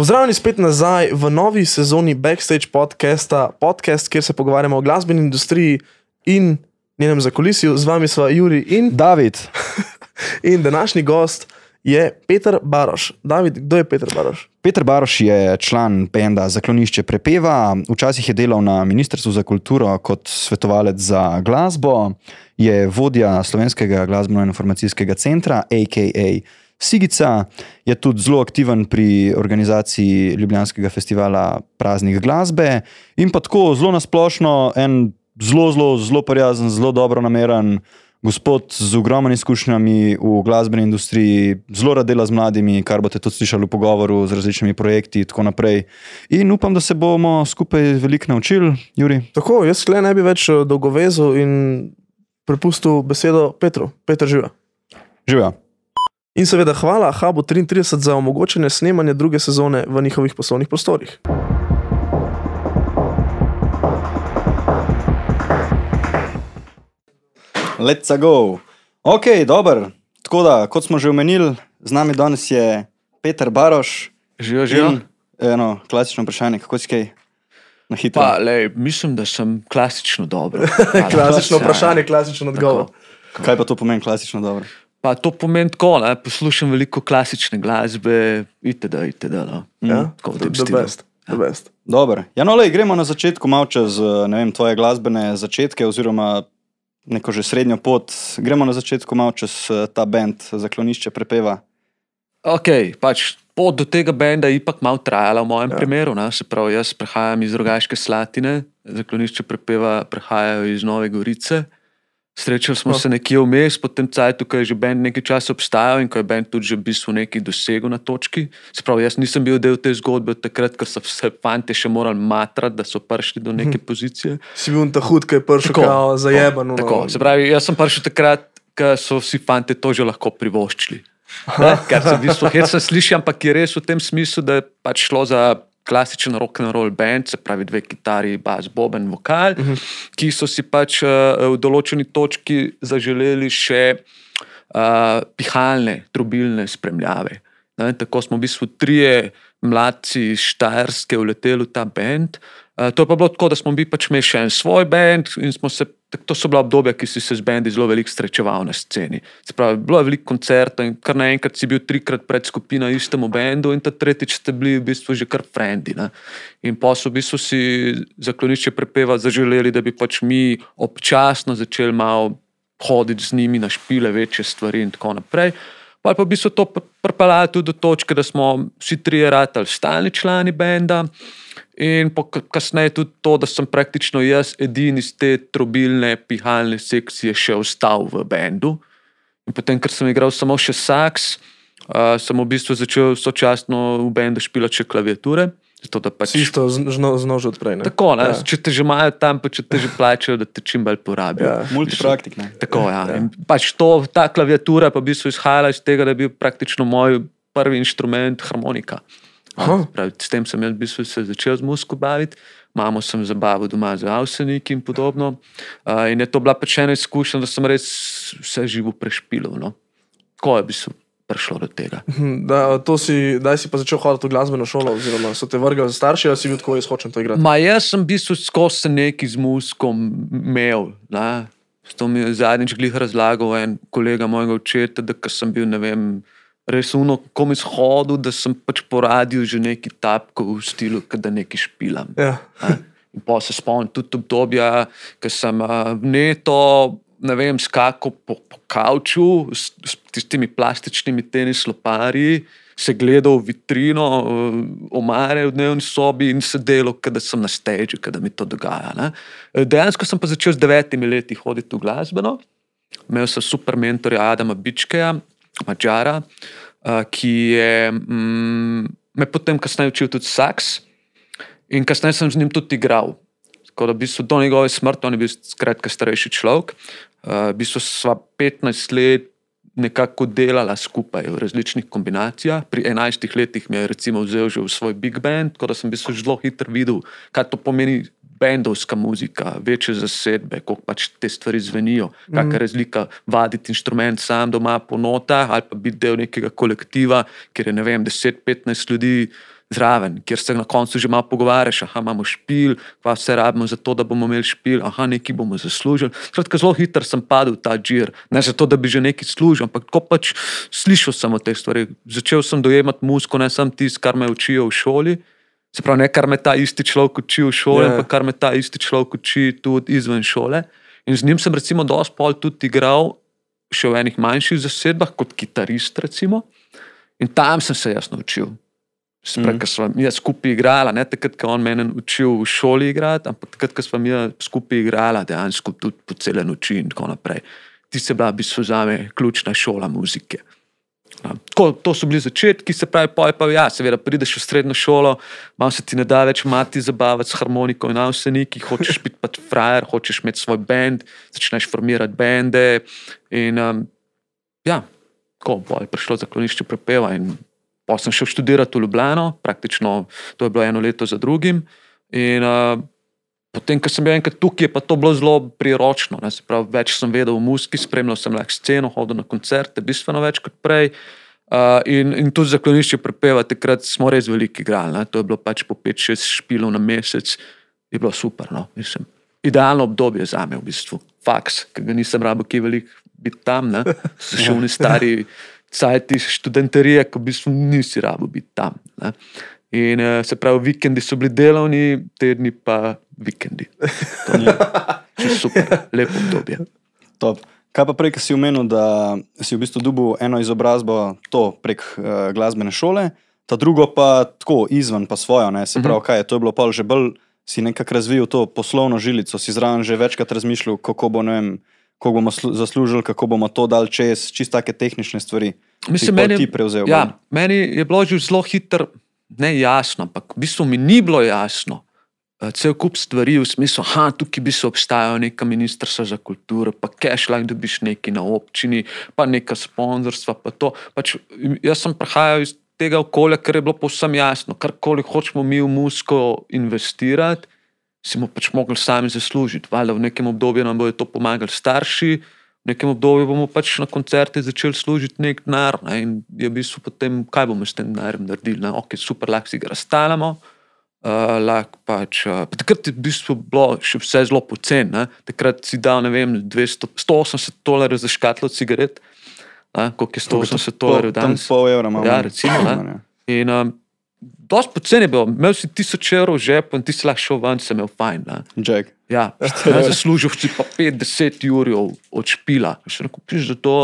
Pozdravljeni spet nazaj v novi sezoni Backstage podcasta, podcast, kjer se pogovarjamo o glasbeni industriji in njenem zakulisju. Z vami smo Juri in David, In današnji gost je Peter Baroš. David, kdo je Peter Baroš? Peter Baroš je član benda Zaklonišče prepeva, včasih je delal na Ministrstvu za kulturo kot svetovalec za glasbo, je vodja slovenskega glasbeno-informacijskega centra, a.k.a. Sigica, je tudi zelo aktiven pri organizaciji Ljubljanskega festivala praznih glasbe in pa tako zelo nasplošno en zelo, zelo, zelo prijazen, zelo dobro nameren. Gospod z ogromnimi izkušnjami v glasbeni industriji, zelo rad dela z mladimi, kar boste tudi slišali v pogovoru z različnimi projekti in tako naprej. In upam, da se bomo skupaj veliko naučili, Juri. Tako, jaz le ne bi več eh, dolgovezil in prepustil besedo Petru. Peter živa. Živijo. In seveda hvala Hubu 33 za omogočene snemanje druge sezone v njihovih poslovnih prostorih. Let's go. Ok, dober. Tako da, kot smo že omenili, z nami danes je Peter Baroš. Živijo, živijo. Eno klasično vprašanje, kako si kaj na hitro? Pa, lej, mislim, da sem klasično dober. Klasično vprašanje, klasičen odgovor. Kaj pa to pomeni klasično dobro? Pa to pomeni tako, ne? poslušam veliko klasične glasbe, itd. itd. No. Ja, Tako the stilu. best. The best. Ja, no, lej, gremo na začetku malo čez eh, vem, tvoje glasbene začetke oziroma neko že srednjo pot. Gremo na začetku malo čez eh, ta bend, zaklonišče prepeva. Ok, pač pot do tega benda je ipak malo trajala v mojem ja. primeru. Ne? Se pravi, jaz prihajam iz Rogaške Slatine, zaklonišče prepeva prihajajo iz Nove Gorice. Srečali smo Oh. se nekje vmes, potem cajt, ko je že bend nekaj časa obstajal in ko je bend tudi že v bistvu nekaj dosegel na točki. Se pravi, jaz nisem bil del te zgodbe od takrat, ker so se fanti še morali matrati, da so prišli do neke pozicije. Si bil ta hud, ki je prišel Tako, kao zajeban. no. Tako, se pravi, jaz sem prišel takrat, ko so vsi fanti to že lahko privoščili. Ne, Kar se v bistvu hecno sliši, ampak je res v tem smislu, da je pač šlo za klasičen rock and roll band, se pravi dve kitari, bas, boben, vokal, uh -huh. ki so si pač uh, v določeni točki zaželeli še uh, pihalne, trubilne spremljave. Ne, tako smo v bistvu trije mladci iz Štajerske uleteli v ta bend. Uh, to je pa bilo tako, da smo bili pač imeli še en svoj bend in smo se. tak- To so bila obdobja, ki si se z bendi zelo veliko srečeval na sceni. Se Pravi, bilo je veliko koncertov in kar naenkrat si bil trikrat pred skupino istemu bendu, in ta tretjič ste bili v bistvu že kar frendi. Ne? In pa so v bistvu si zaklonišče prepeva zaželeli, da bi pač mi občasno začeli malo hoditi z njimi na špile, večje stvari in tako naprej. Pa pa v bistvu to pr- pripeljalo tudi do točke, da smo vsi trije ratali stalni člani benda. In po- kasneje tudi to, da sem praktično jaz edini iz te trobilne, pihalne sekcije še ostal v bendu. In potem, ker sem igral samo še saks, uh, sem v bistvu začel sočasno v bendu špilati še klaviature. Zato, pač, isto znal že odprej. ne? tako, ne, Ja. Če te že imajo tam, pa če te že plačajo, da te čim bolj porabijo. Ja. Multipraktik. Ne? Tako, ja. Ja. Pač to, ta klaviatura pa v bistvu izhajala iz tega, da je bil praktično moj prvi inštrument harmonika. Pravi, s tem sem jaz v bistvu se začel z muziko baviti. Mamo sem zabavil doma z avseniki in podobno. Uh, in je to bila pač ena izkušnja, da sem res vse živo prešpilil. No. Ko je v bistvu prišlo do tega. Hm, Da, si, daj si pa začel hoditi v glasbeno šolo, oziroma so te vrgli starši, ali si bil tako, jaz hočem to igrati. Ma jaz sem v bistvu skozi neki z muzikom imel. Ne? To mi je zadnjič glih razlagal en kolega mojega očeta, da sem bil, ne vem, res uno, ko mi shodil, da sem pač po radiju že neki tapkal v stilu, da nekaj špilam. Ja. In pa se spomnim tudi obdobja, ko sem neto, ne vem, skakal po, po kavču s, s tistimi plastičnimi tenis loparji, se gledal v vitrino, uh, omare v dnevni sobi in se delo, da sem na stežu, da mi to dogaja. Ne. Eh, Dejansko sem pa začel z devetimi leti hoditi v glasbeno. Imel sem super mentorja Adama Bičkeja, Mačara, uh, ki je mm, me potem kasneje učil tudi saks. In kasneje sem z njim tudi igral. Tako da, v bistvu, do njegove smrti, on je bil skratka starejši človek. Uh, v bistvu sva 15 let nekako delala skupaj v različnih kombinacijah. Pri 11 letih mi je recimo vzel že v svoj big band, tako da sem v bistvu zelo hitro videl, kaj to pomeni. Bendovska muzika, večje zasedbe, kako pač te stvari zvenijo, kakšna je razlika vaditi inštrument sam doma po notah ali pa biti del nekega kolektiva, kjer je ne vem, 10-15 ljudi zraven, kjer se na koncu že malo pogovarjaš, aha, imamo špil, pa vse rabimo za to, da bomo imeli špil, aha, nekaj bomo zaslužili. Skratka, zelo hitro sem padel v ta džir, ne zato, da bi že nekaj služil, ampak ko pač slišal sem o teh stvareh, začel sem dojemati musko, ne samo tisto, kar me učijo v šoli. Se pravi, ne kar me ta isti človek uči v šoli, Ja. ampak kar me ta isti človek uči tudi izven šole. In z njim sem recimo dosti pol tudi igral še v enih manjših zasedbah kot kitarist. Recimo. In tam sem se jaz naučil. Sprej, mm. Ker smo mi skupaj igrali, ne takrat, ko on meni učil v šoli igrati, ampak takrat, ko smo mi skupaj igrali, dejansko tudi po cele noči in tako naprej. Ti se bila v bistvu za me ključna šola muzike. Tako, to so bili začetki, se pravi, poj pa ja, seveda prideš v srednjo šolo, malo se ti ne da več mati zabavati s harmoniko in vse neki, hočeš biti pač frajer, hočeš imeti svoj bend, začneš formirati bende. In um, ja, ko bo je prišlo zaklonišče prepeva in pa sem šel študirati v Ljubljano, praktično to je bilo eno leto za drugim. In uh, potem, ko sem bil enkrat tukaj, je pa to bilo zelo priročno. Ne, se pravi, več sem vedel o muski, spremljal sem lahko sceno, hodil na koncerte, bistveno več kot prej. Uh, in, in tudi zaklonišče prepeva, takrat smo res veliki igrali. Ne. To je bilo pač po 5-6 špilov na mesec, je bilo super. No. Mislim, idealno obdobje za me, v bistvu. Faks, ki ga nisem rabo, ki je velik biti tam. Ne. So še v stari cajti študentarije, ko v bistvu nisi rabo biti tam. Ne. In uh, se pravi, vikendi so bili delovni, tedni pa vikendi. To je čisto super, lepo obdobje. Top. Kaj pa prej, ki si omenil, da si v bistvu dobil eno izobrazbo to prek uh, glasbene šole, ta drugo pa tako izven, pa svojo. Ne? Se pravi, kaj je to je bilo pol že bolj, si nekako razvil to poslovno žilico, si zraven že večkrat razmišljal, kako bo, ne vem, kako bomo slu- zaslužili, kako bomo to dal čez, čist take tehnične stvari. Mislim, si meni, ti prevzel. ja, meni je bilo že zelo hitro, ne jasno, ampak v bistvu mi ni bilo jasno. eh, Cel kup stvari v smislu, da tukaj bi se obstajalo neka ministrstva za kulturo, pa cash lahko dobiš neki na občini, pa neka sponzorstva. Pa to. pač, jaz sem prihajal iz tega okolja, ker je bilo povsem jasno, karkoli hočemo mi v musko investirati, si bomo pač mogli sami zaslužiti. Valjda v nekem obdobju nam bodo to pomagali starši, v nekem obdobju bomo pač na koncerte začeli služiti nek denar. Ne, in je v bistvu potem, kaj bomo s tem denarjem naredili. Ne? Ok, super, lahko si ga razstalamo. Uh, lahko pač, uh, pa takrat je v bistvu bilo še vse zelo poceni. Takrat si dal, ne vem, 200, 180 dolarjev za škatlo cigaret, koliko je 180 dolarjev Tam danes. pol evra imamo. Ja, recimo. Ne? In um, dosti poceni je bilo, imel si tisoč evrov v žepu in ti si lahko šel ven, se imel fajn. Ne? Jack. Ja, ne, zaslužil si pa 50 ur od špila. Še ne kupiš za to.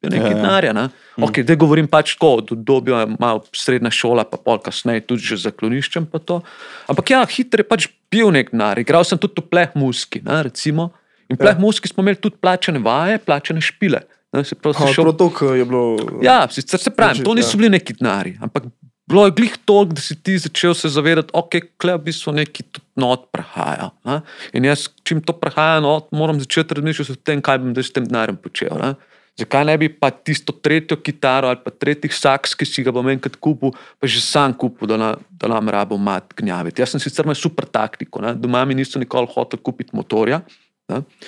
Nekaj Ja, ja. denarja. Ne? Okay, zdaj govorim pač tako, da dobijo malo srednja šola, pa pol kasneje tudi že za kloniščem. pa to. Ampak ja, hitro je pač bil nek denar. Igral sem tudi v pleh muski. Ne, recimo. In pleh ja. muski smo imeli tudi plačene vaje, plačene špile. Ne, se pravi, si šel Protok je bilo. Ja, sicer se pravi, to niso ja. bili neki denari, ampak bilo je glih toliko, da si ti začel se zavedati, ok, klej v bistvu neki tudi not prehaja. Ne? In jaz, čim to prehaja, not, moram začeti razmišljati o tem, kaj bom zdaj s tem denarjem počel. Ne? Zakaj ne bi pa tisto tretjo kitaro ali pa tretji saks, ki si ga bom enkrat kupil, pa že sam kupil, da, na, da nam rabo mat gnjaviti. Jaz sem sicer imel super taktiko, ne? doma mi niso nikoli hotel kupiti motorja.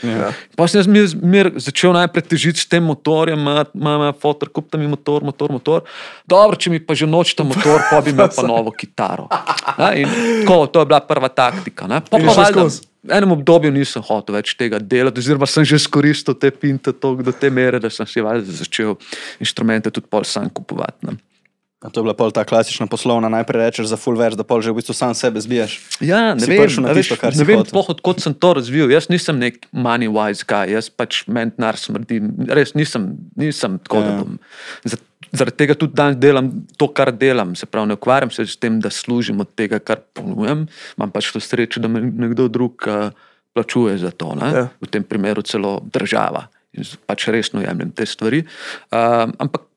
Ja. Pa sem jaz mir, mir začel najprej težiti s tem motorjem, imam fotor, kupta mi motor, motor, motor. Dobro, če mi pa že noč ta motor, pa bi imel pa novo kitaro. Ne, in Tako, to je bila prva taktika. ne. Pa, pa valjda, v enem obdobju nisem hotel več tega delati, oziroma sem že izkoristil te pinte toliko do te mere, da sem si valjda začel inštrumente tudi pol sam kupovati. Ne. A To je bila pol ta klasična poslovna, najprej rečeš za full več, da pol že v bistvu sam sebe zbijaš. Ja, ne Si vem, na tisto, kar ne vem sploh, odkot sem to razvil. Jaz nisem nek money wise guy, jaz pač mentnar smrdi. Res nisem, nisem tako, Ja. da bom. Za- Zaradi tega tudi danes delam to, kar delam. Se pravi, ne ukvarjam se s tem, da služim od tega, kar ponujem. Imam pač to srečo, da me nekdo drug uh, plačuje za to. ne. Ja. V tem primeru celo država. In pač resno jemljem te stvari. Uh, ampak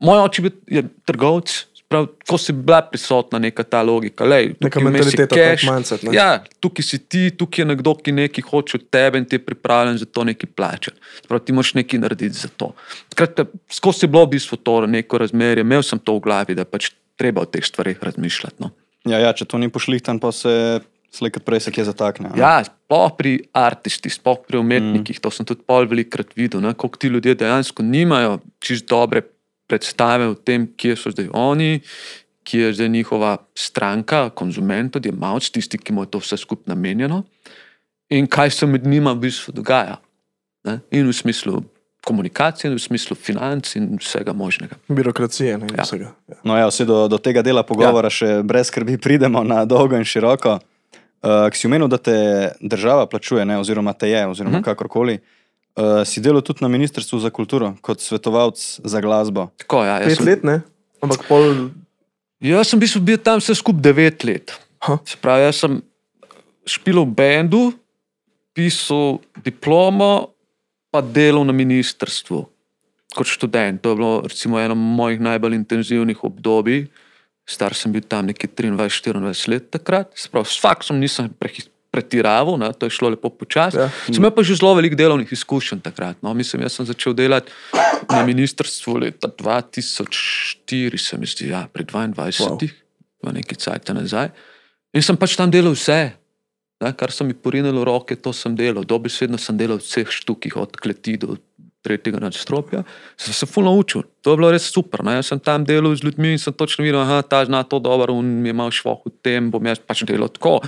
moj oče bil- je trgovec. Prav, ko si bila prisotna neka ta logika, lej, Neka mentaliteta, cash, mindset, ne? Ja, tukaj si ti, tukaj je nekdo, ki nekaj hoče od tebe in ti je pripravljen za to nekaj plačati. Prav, ti moraš nekaj narediti za to. Skratka, skozi je bilo v bistvu to neko razmerje, imel sem to v glavi, da pač treba o teh stvarih razmišljati. No. Ja, ja, če to ni pošlihtan, pa se slejkrat prej se kje zatakne. ne? Ja, sploh pri artistih, sploh pri umetnikih, mm. to sem tudi pol velikrat videl, ne, koliko ti ljudje dejansko nimajo čist dobre predstave o tem, kje so zdaj oni, ki je zdaj njihova stranka, konzument, odjemalc, tisti, ki mu je to vse skupaj namenjeno, in kaj se med njima v bistvu dogaja. Ne? In v smislu komunikacije, in v smislu financ in vsega možnega. Birokracije in Ja. vsega. Ja. No, ja, vsi do, do tega dela pogovora ja. še brez skrbi pridemo na dolgo in široko. Uh, si omenil, da te država plačuje, ne, oziroma te je, oziroma uh Mhm. -huh. kakorkoli. Uh, si delal tudi na Ministrstvu za kulturo kot svetovalec za glasbo. Tako, ja, Pet sem, let, ne? Ampak pol. jaz sem bistvu bil tam vse skupaj devet let. Ha. Se pravi, jaz sem špil v bendu, pisal diplomo, pa delal na ministrstvu kot študent. To je bilo recimo eno mojih najbolj intenzivnih obdobij. Star sem bil tam nekje 23-24 let takrat, se pravi, s faksom nisem prehi- pretiraval, ne, to je šlo lepo počasi. Ja. Sem pa že zelo veliko delovnih izkušenj takrat. No. Mislim, jaz sem začel delati na ministrstvu leta 2004, se mi zdi, ja, pri 22, Wow. v neki cajt nazaj. In sem pač tam delal vse. Ne, kar sem mi porinil v roke, to sem delal. Dobesedno sem delal v vseh štukih, od kleti do tretjega nadstropja. Sem se fulno učil. To je bilo res super. Ne. Jaz sem tam delal z ljudmi in sem točno videl, da ta zna to dobro, in mi je imel švoh v tem, bom jaz pač delal tako.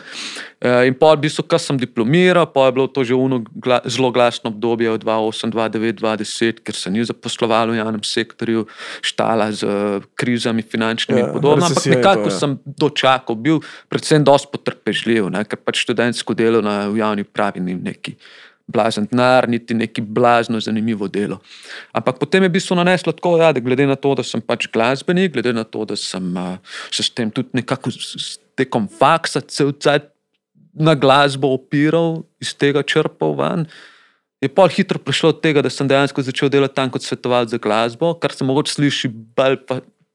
E, in pa v bistvu, kar sem diplomiral, pa je bilo to že uno gla, zelo glasno obdobje od 2008, 2009, 2010, ker se ni zaposlovalo v javnem sektorju, štala z eh, krizami finančnimi Ja, in podobno. Ampak je to, nekako ja. sem dočakal, bil predvsem dosti potrpežljiv, ne, ker pač študentsko delo na v javni pravi ni neki blazen denar, niti neki blazno zanimivo delo. Ampak potem je v bistvu naneslo tako, ja, da glede na to, da sem pač glasbenik, glede na to, da sem uh, se s tem tudi nekako tekom faksa cel cel na glasbo opiral, iz tega črpal ven. Je pol hitro prišlo od tega, da sem dejansko začel delati tam kot svetovalec za glasbo, kar se mogoče sliši bolj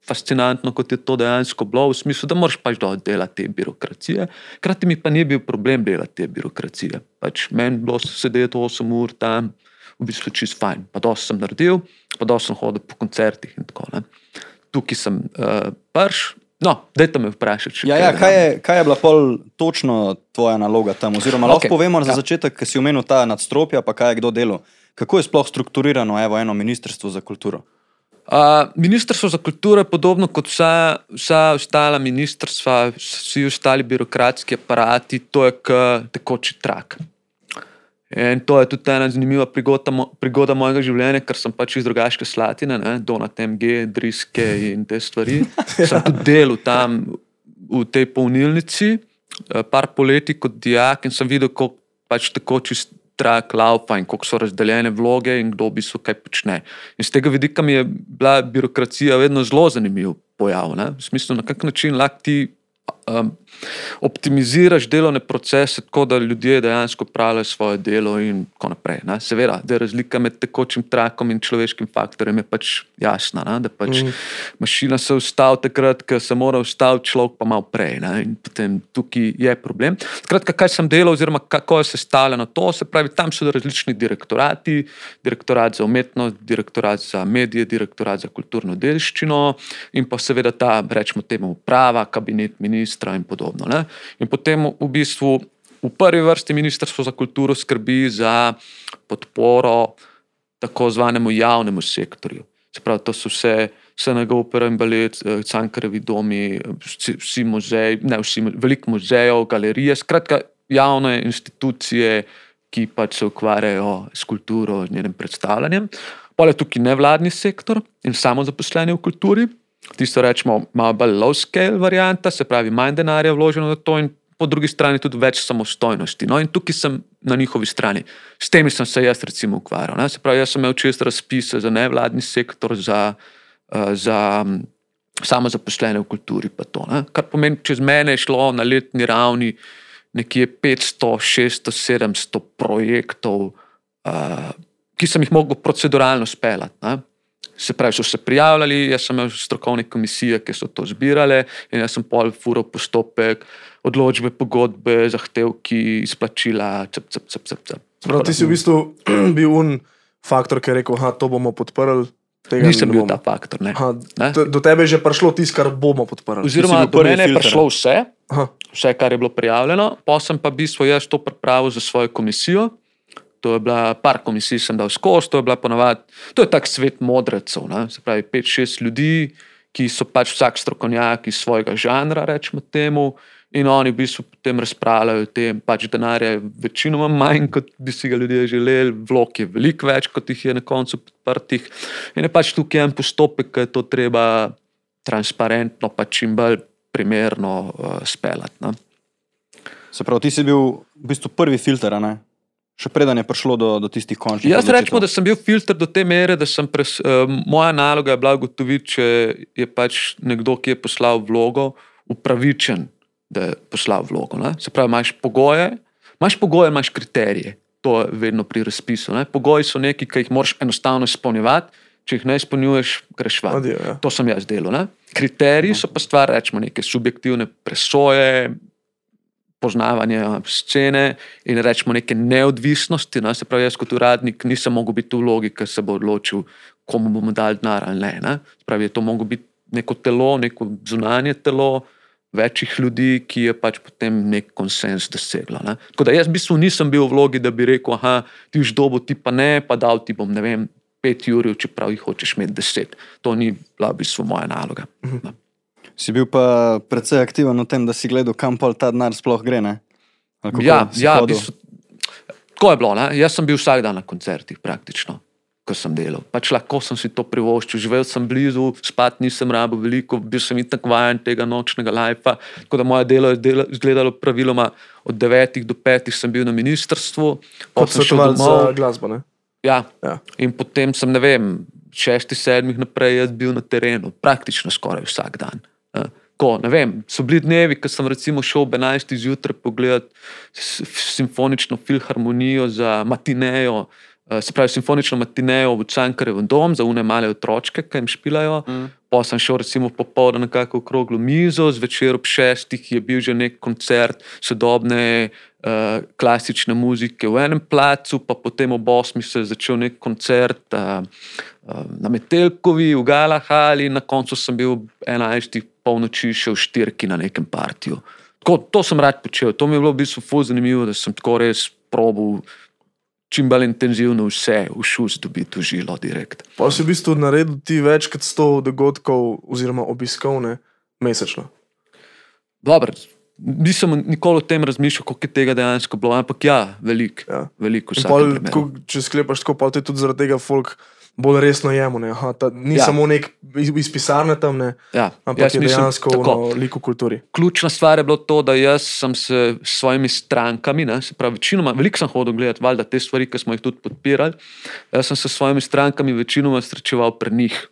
fascinantno, kot je to dejansko bilo, v smislu, da moraš pač delati te birokracije. Hkrati mi pa ni bil problem delati te birokracije. Pač meni bilo sedeti 8 ur tam, v bistvu čist fajn. Pa dosti sem naredil, pa dosti sem hodil po koncertih in tako naprej. Tukaj sem uh, prš. No, dajte me vprašati. Ja, ja, kaj je, kaj je bila pol točno tvoja naloga tam? Oziroma, lahko Okej, povemo za ja. začetek, ker si omenil ta nadstropja, pa kaj je kdo delal. Kako je sploh strukturirano evo, eno ministrstvo za kulturo? Uh, ministrstvo za kulturo je podobno kot vsa, vsa ostala ministrstva, vsi ostali birokratski aparati, to je kot tekoči trak. In to je tudi ena zanimiva prigoda, prigoda mojega življenja, ker sem pač iz drugačne slatine, ne, Donat MG, Driske in te stvari. Sem tudi delal tam v tej polnilnici, eh, par poletij kot dijak in sem videl, kako pač tekoči trak laupa in kako so razdeljene vloge in kdo v bistvu kaj počne. In z tega vidika mi je bila birokracija vedno zelo zanimiv pojav. Ne? V smislu, na kak način lahko ti um, optimiziraš delovne procese tako, da ljudje dejansko pravijo svoje delo in tako naprej. Ne? Seveda, da je razlika med tekočim trakom in človeškim faktorjem je pač jasna, ne? da pač mm. mašina se ustavi takrat, ko se mora ustaviti človek pa malo prej. Ne? In potem tukaj je problem. Skratka, kaj sem delal, oziroma kako je sestavljeno to, se pravi, tam so različni direktorati, direktorat za umetnost, direktorat za medije, direktorat za kulturno dediščino in pa seveda ta, rečemo temu, uprava, kabinet ministra in podobno. Ne? In potem v bistvu v prvi vrsti Ministrstvo za kulturo skrbi za podporo tako zvanemu javnemu sektorju. Se pravi, to so vse. SNG opera in balet, eh, Cankarevi domi, vsi, vsi muzeji, ne vsi, veliko muzejev, galerije, skratka, javne institucije, ki pač se ukvarjajo s kulturo in njenim predstavljanjem. Pa je tukaj nevladni sektor in samozaposleni v kulturi, tisto rečemo malo bolj low scale varianta, se pravi, manj denarja vloženo v to in po drugi strani tudi več samostojnosti. No, in tukaj sem na njihovi strani. S temi sem se jaz recimo ukvarjal. Ne? Se pravi, jaz sem imel čest razpise za nevladni sektor, za, uh, za mm, samozaposlene v kulturi, pa to. Ne? Kar pomeni, čez mene je šlo na letni ravni nekje 500, 600, 700 projektov, uh, ki sem jih mogel proceduralno speljati. Se pravi, so se prijavljali, jaz sem imel strokovne komisije, ki so to zbirale, in jaz sem pol furo postopek, odločbe, pogodbe, zahtevki, izplačila, cep, cep, cep, cep. cep. Prav, ti si v bistvu bil un faktor, ki je rekel, da to bomo podprli. tega Nisem bil bomo." ta faktor. Ne. Aha, Ne? do, tebe je že prišlo tisto, kar bomo podprli. Oziroma, do mene je filter. prišlo vse, Aha, vse, kar je bilo prijavljeno, pa sem pa v bistvu jaz to pripravil za svojo komisijo. To je bila par komisij, sem dal skozi, to je bila ponavadi, to je tak svet modrecev, ne? se pravi, pet, šest ljudi, ki so pač vsak strokovnjak iz svojega žanra, rečemo temu. In oni v bistvu potem razpravljajo o tem, pač denarja je večinoma manj, kot bi si ga ljudje želeli, vlog je veliko več, kot jih je na koncu podprtih. In je pač tukaj en postopek, ki je to treba transparentno, pa čim bolj primerno uh, speljati. No. Se pravi, ti si bil v bistvu prvi filter, ne? Še preden je prišlo do, do tistih končnih. Jaz odločitev. rečem, da sem bil filter do te mere, da sem pres, uh, moja naloga je bila ugotoviti, če je pač nekdo, ki je poslal vlogo, upravičen, da je poslal vlogo. Ne? Se pravi, imaš pogoje, imaš pogoje, imaš kriterije. To je vedno pri razpisu. Ne? Pogoji so neki, ki jih moraš enostavno izpolnjevati. Če jih ne izpolnjuješ, greš van. Adijo, ja. To sem jaz delal. Ne? Kriteriji so pa stvar, rečemo, neke subjektivne presoje, poznavanje scene in rečemo neke neodvisnosti. Ne? Se pravi, jaz kot uradnik nisem mogel biti v vlogi, ki se bo odločil, komu bomo dali denar ali ne. ne? Pravi, je to moglo biti neko telo, neko zunanje telo. Večjih ljudi, ki je pač potem nek konsens dosegla. Ne? Tako da jaz v bistvu nisem bil v vlogi, da bi rekel, ah, ti už dobo, ti pa ne, pa dal ti bom, ne vem, pet ur, čeprav jih hočeš imeti deset. To ni bila v bistvu moja naloga. Ne. Si bil pa precej aktiven v tem, da si gledal, kam pol ta denar sploh gre. Ja, ja v bistvu, tako je bilo. Ne? Jaz sem bil vsak dan na koncertih, praktično, ko sem delal. Pač lahko sem si to privoščil, živel sem blizu, spat nisem rabo veliko, bil sem itak vajen tega nočnega lajfa. Tako da moje delo je delo, izgledalo praviloma od 9 do 5 sem bil na ministrstvu, Kot svetovalec za glasbo. Ne? Ja. Ja. In potem sem, ne vem, šestih, sedmih naprej jaz bil na terenu, praktično skoraj vsak dan. Eh, Ko, vem, so bili dnevi, ko sem recimo šel ob 11. zjutraj pogledati s- simfonično filharmonijo za matinejo, eh, se pravi simfonično matinejo v Cankarevem domu za une male otročke, ki jim špilajo. Mm. Pa sem šel recimo popoldne na kakšno okroglo mizo, zvečer ob šestih je bil že nek koncert sodobne uh, klasične muzike v enem placu, pa potem ob osmih se je začel nek koncert uh, uh, na Metelkovi, v Galahali, na koncu sem bil ob enajstih polnoči še v štirki na nekem partiju. Tako, to sem rad počel, to mi je bilo v bistvu fuz zanimivo, da sem tako res probil čim bolj intenzivno vse v šus dobiti v žilo direkt. Pa si v bistvu naredil ti več kot 100 dogodkov oziroma obiskov ne, mesečno. Dobro, nisem nikoli o tem razmišljal, koliko je tega dejansko bilo, ampak ja, veliko. Ja. Veliko pol, tako, če sklepaš tako, pa te tudi zaradi tega folk bolj resno jemo. Ne? Aha, ta, ni Ja. samo nek iz, iz pisarne tam, ne? Ja, ampak je dejansko tako. v liku kulturi. Ključna stvar je bilo to, da jaz sem se s svojimi strankami, ne, se pravi, večinoma, veliko sem hodil gledati, valjda te stvari, ki smo jih tudi podpirali. Jaz sem se s svojimi strankami večinoma srečeval pri njih,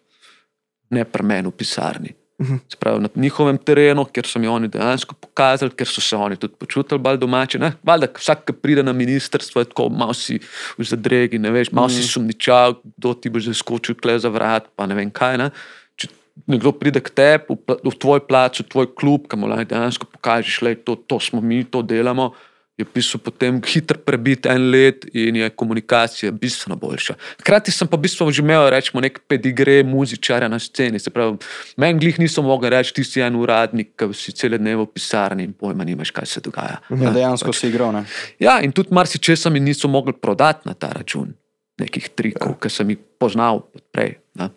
ne pri meni v pisarni. Se pravi, na njihovem terenu, kjer so mi oni dejansko pokazali, ker so se oni tudi počutili bolj domači. ne. Valjda, vsak, ki pride na ministrstvo, je tako malo si v zadregi, ne veš, malo si sumničal, kdo ti bo že skočil kle za vrat, pa ne vem kaj. Ne. Če nekdo pride k tebi, v, v tvoj plač, v tvoj klub, kam lahko dejansko pokažeš, da to, to smo mi, to delamo. Je bistvu potem hitro prebit en let in je komunikacija bistveno boljša. Hkrati sem pa v bistvu že imel, rečemo, nek pedigre muzičarja na sceni. Se pravi, meni glih niso mogli reči, ti si en uradnik, ki si cele dneve v pisarni in pojma nimaš, kaj se dogaja. Ja, dejansko si igral. Ne? Ja, in tudi marsikaj mi niso mogli prodati na ta račun, nekih trikov, ja. ki sem jih poznal prej. Ne.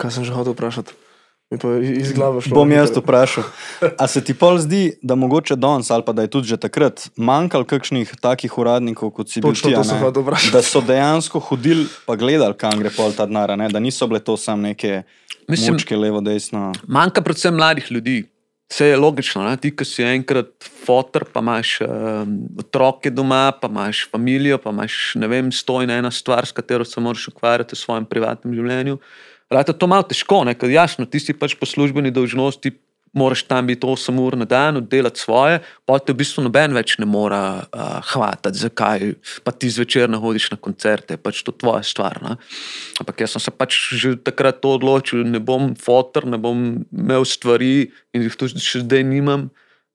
Kaj sem že hotel vprašati? Mi pa iz glave šlo. Bom jaz to vprašal. A se ti pol zdi, da mogoče danes ali pa da je tudi že takrat manjkalo kakšnih takih uradnikov, kot si bil Točno ti, to sem ne? da so dejansko hodili pa gledali, kam gre pol ta denar, da niso bile to samo neke Mislim- mučke levo, desno. Manjka predvsem mladih ljudi. Vse je logično, ne? ti, ki si enkrat fotor, pa imaš um, otroke doma, pa imaš družino, pa imaš ne vem, stojna ena stvar, s katero se moraš ukvarjati v svojem privatnem življenju. Rata to malo težko, ne? ker jasno, ti si pač po službeni dolžnosti, moraš tam biti 8 ur na dan, delati svoje, pa te v bistvu noben več ne more uh, hvatati, zakaj pa ti zvečer ne hodiš na koncerte, pač to tvoja stvar. Ne? Ampak jaz sem se pač že takrat to odločil, ne bom fotor, ne bom imel stvari in jih tudi še zdaj nimam.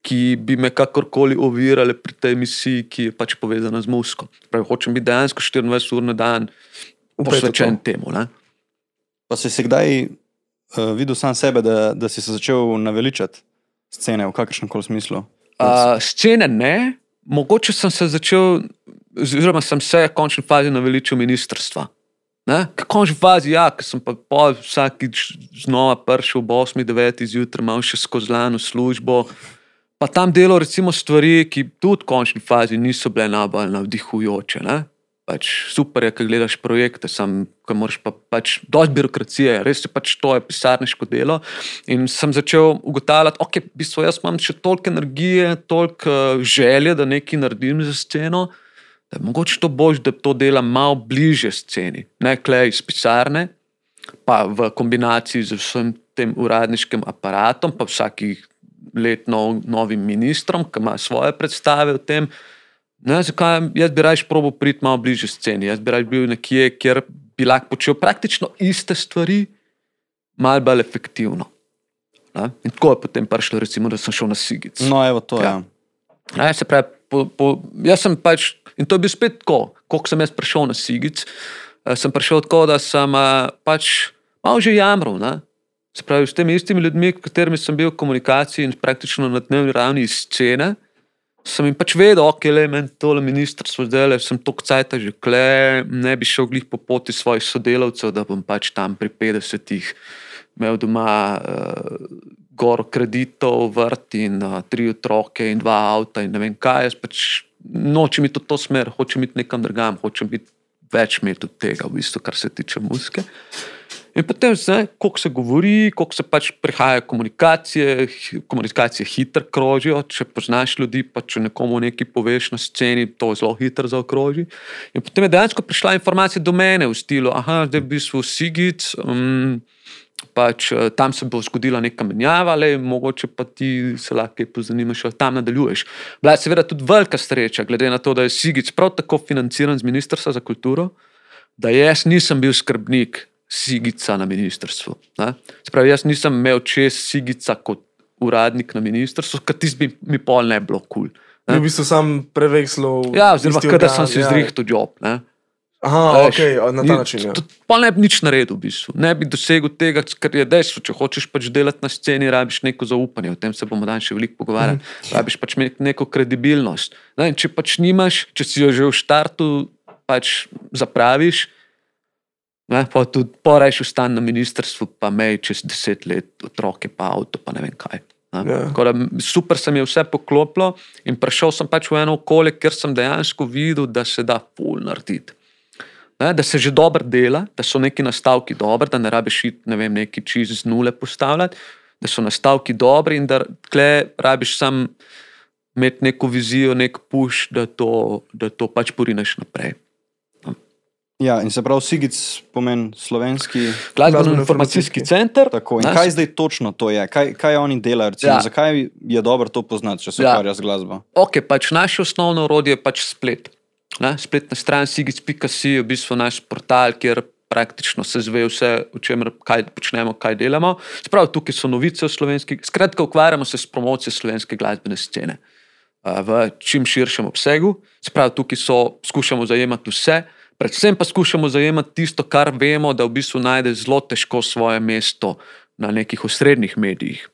Ki bi me kakorkoli ovirale pri tej misiji, ki je pač povezana z musko. Pravi, hočem biti dejansko 24 ur na dan posvečen temu. Ne? Pa si si kdaj uh, videl sam sebe, da, da si se začel naveličati scene v kakršnem koli smislu? Uh, scene ne, mogoče sem se začel, oziroma sem se v končni fazi naveličal ministrstva. Ne? Kako že vazi, ja, ker sem pa vsakič znova prišel ob 8, 9 zjutraj, malo še skozi lano službo. Pa tam delo recimo stvari, ki tudi v končni fazi niso bile najbolj navdihujoče. Ne? Pač super je, ko gledaš projekte, sam, ko moraš pa pač dosti birokracije, res je pač to je pisarniško delo. In sem začel ugotavljati, ok, v bistvu jaz imam še toliko energije, toliko eh, želje, da nekaj naredim za sceno da je mogoče to bož, da to dela malo bliže sceni, ne klej iz pisarne, pa v kombinaciji z vsem tem uradniškim aparatom, pa vsakih let nov, novim ministrom, ki ima svoje predstave o tem. Ne, zakaj jaz bi raje probo priti malo bliže sceni, jaz bi raje bil nekje, kjer bi lahko počel praktično iste stvari, malo bolj efektivno. Ne? In tako je potem prišlo, recimo, da sem šel na Sigic. No, evo to je. Ja. Ne, se pravi, po, po, jaz sem pač, in to je bil spet tako, kot sem jaz prišel na Sigic, eh, sem prišel tako, da sem eh, pač malo že jamral. Ne? Se pravi, s temi istimi ljudmi, s katerimi sem bil v komunikaciji in praktično na dnevni ravni iz scene, sem jim pač vedel, ok, le meni tole ministrstvo zdaj, le sem to kcajta že kle, ne bi šel glih po poti svojih sodelavcev, da bom pač tam pri 50-ih imel doma uh, gor kreditov, vrt in uh, tri otroke in dva avta in ne vem kaj. Jaz pač nočem iti v to smer, hočem iti nekam drugam, hočem biti več od tega, v bistvu, kar se tiče muzike. In potem, kako se govori, kako se pač prihajajo komunikacije, komunikacije hitro krožijo. Če poznaš ljudi, pa če nekomu nekaj poveš na sceni, to zelo hitro zaokroži. In potem je dejansko prišla informacija do mene v stilu, da je v bistvu Sigic. Um, Pač, eh, tam se bo zgodila neka menjava, le mogoče pa ti se lahko pozanimaš, ali tam nadaljuješ. Bila je seveda tudi velika sreča, glede na to, da je Sigic prav tako financiran z Ministrstva za kulturo, da jaz nisem bil skrbnik Sigica na ministrstvu. Ne? Se Pravi, jaz nisem imel čez Sigica kot uradnik na ministrstvu, ker ti bi mi pol ne bilo kul. Cool, Ni v bistvu sam prevekslal. ja, oziroma, da sem si ja. zrihtel job. Ne? Aha, Veš, ok, na ta ni- način. Ja. Pa ne bi nič naredil, v bistvu. ne bi dosegel tega, kar je dejstvo. Če hočeš pač delati na sceni, rabiš neko zaupanje, o tem se bomo danes še veliko pogovarjali. Mm. Rabiš pač neko kredibilnost. Ne, če pač nimaš, če si jo že v startu pač zapraviš, ne, pa tudi porajš ustan na ministrstvu, pa mej čez deset let otroke, pa avto, pa ne vem kaj. Ne. Ja. Tako Da, super se mi je vse poklopilo in prišel sem pač v eno okolje, kjer sem dejansko videl, da se da ful narediti. Ne, da se že dobro dela, da so neki nastavki dobri, da ne rabiš iti ne vem, neki čez z nule postavljati, da so nastavki dobri in da tle rabiš sam imeti neko vizijo, nek puš, da to, da to pač porineš naprej. Ja, in se pravi, Sigic pomeni slovenski. Glasbeno-informacijski center. Tako, in kaj zdaj točno to je? Kaj, kaj oni delajo? Recimo, Ja. Zakaj je dobro to poznati, če se Ja. ukvarja z glasbo? Ok, pač naše osnovno orodje je pač splet. Ne? Spletna stran sigic.ca je v bistvu naš portal, kjer praktično se zve vse, o čemer kaj počnemo, kaj delamo. Sprav, tukaj so novice o slovenski, skratka, ukvarjamo se s promocijo slovenske glasbene scene a, v čim širšem obsegu. Sprav, tukaj so, skušamo zajemati vse, predvsem pa skušamo zajemati tisto, kar vemo, da v bistvu najde zelo težko svoje mesto na nekih osrednjih medijih.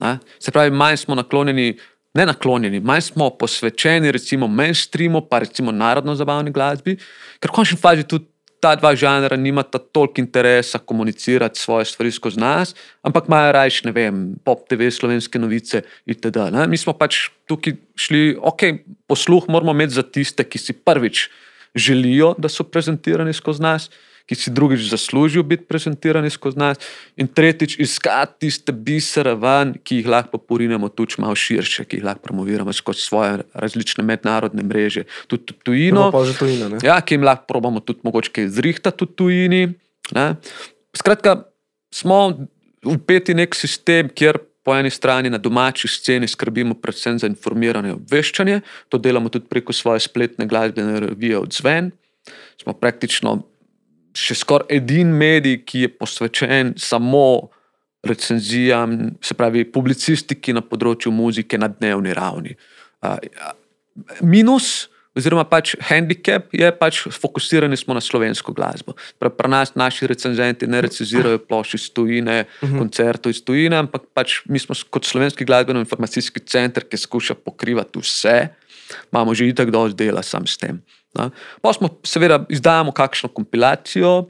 Ne? Se pravi, manj smo naklonjeni, ne naklonjeni, manj smo posvečeni recimo mainstreamu, pa recimo narodno zabavni glasbi, ker v končni fazi tudi ta dva žanra nimata toliko interesa komunicirati svoje stvari skozi nas, ampak imajo raje, ne vem, pop TV, slovenske novice itd. Ne? Mi smo pač tukaj šli, ok, posluh moramo imeti za tiste, ki si prvič želijo, da so prezentirani skozi nas, ki si drugič zaslužijo biti prezentirani skozi nas, in tretjič iskati tiste bisere ven, ki jih lahko porinemo tudi malo širše, ki jih lahko promoviramo skozi svoje različne mednarodne mreže, tudi tujino. No, pa že tujina. Ne? Ja, ki jim lahko probamo tudi mogoče kaj zrihtati v tujini. Ne. Skratka, smo upeti nek sistem, kjer po eni strani na domači sceni skrbimo predvsem za informiranje in obveščanje, to delamo tudi preko svoje spletne glasbene revije Odzven. Smo praktično še skoraj edini medij, ki je posvečen samo recenzijam, se pravi publicistiki na področju muzike na dnevni ravni. Minus, oziroma pač handicap, je pač fokusirani smo na slovensko glasbo. Prav, pri nas naši recenzenti ne recenzirajo plošč iz tujine, uh -huh. koncertov iz tujine, ampak pač mi smo kot slovenski glasbeno-informacijski center, ki skuša pokrivati vse, imamo že itak dovolj dela sam s tem. Ne. Pa smo, seveda, izdajamo kakšno kompilacijo,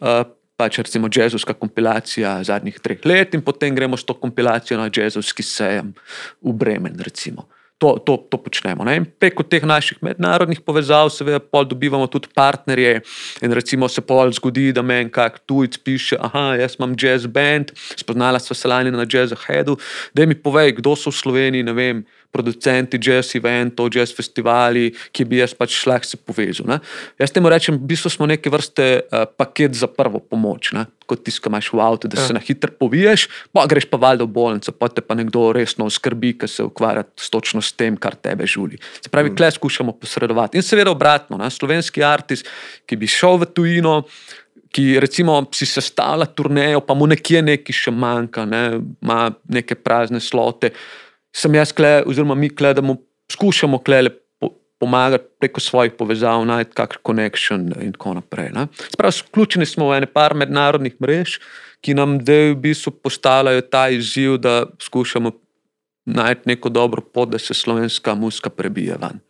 uh, pač recimo jazzovska kompilacija zadnjih treh let, in potem gremo s to kompilacijo na jazzovski sejem v Bremen. Recimo. To, to, to počnemo. Ne? In preko teh naših mednarodnih povezav, seveda, pol dobivamo tudi partnerje. In recimo se pol zgodi, da meni kak tujec piše, ah, jaz imam jazz band, spoznala sva se lani na Jazz Aheadu, da mi povej, kdo so v Sloveniji, ne vem, producenti jazz eventov, jazz festivali, ki bi jaz pač šlah se povezal. Ne? Jaz temu rečem, v bistvu smo neke vrste uh, paket za prvo pomoč. Ne? Kot ti, ki imaš v avtu, da se ja. na hitro poviješ, pa greš pa valjda v bolnico, pa te pa nekdo resno skrbi, ki se ukvarja točno s tem, kar tebe žuli. Se pravi, mm. kle skušamo posredovati. In seveda obratno, ne? slovenski artist, ki bi šel v tujino. Ki recimo si sestavlja turnejo, pa mu nekje nekaj še manjka, ne? ima neke prazne slote. Uh, sem jaz, kle, oziroma mi, kle, da mu skušamo klele pomagati preko svojih povezav, najti kakšen konekšen in tako naprej. Sprav, vključeni smo v ene par mednarodnih mrež, ki nam v bistvu postavljajo ta izziv, da skušamo najti neko dobro pot, da se slovenska muska prebije ven.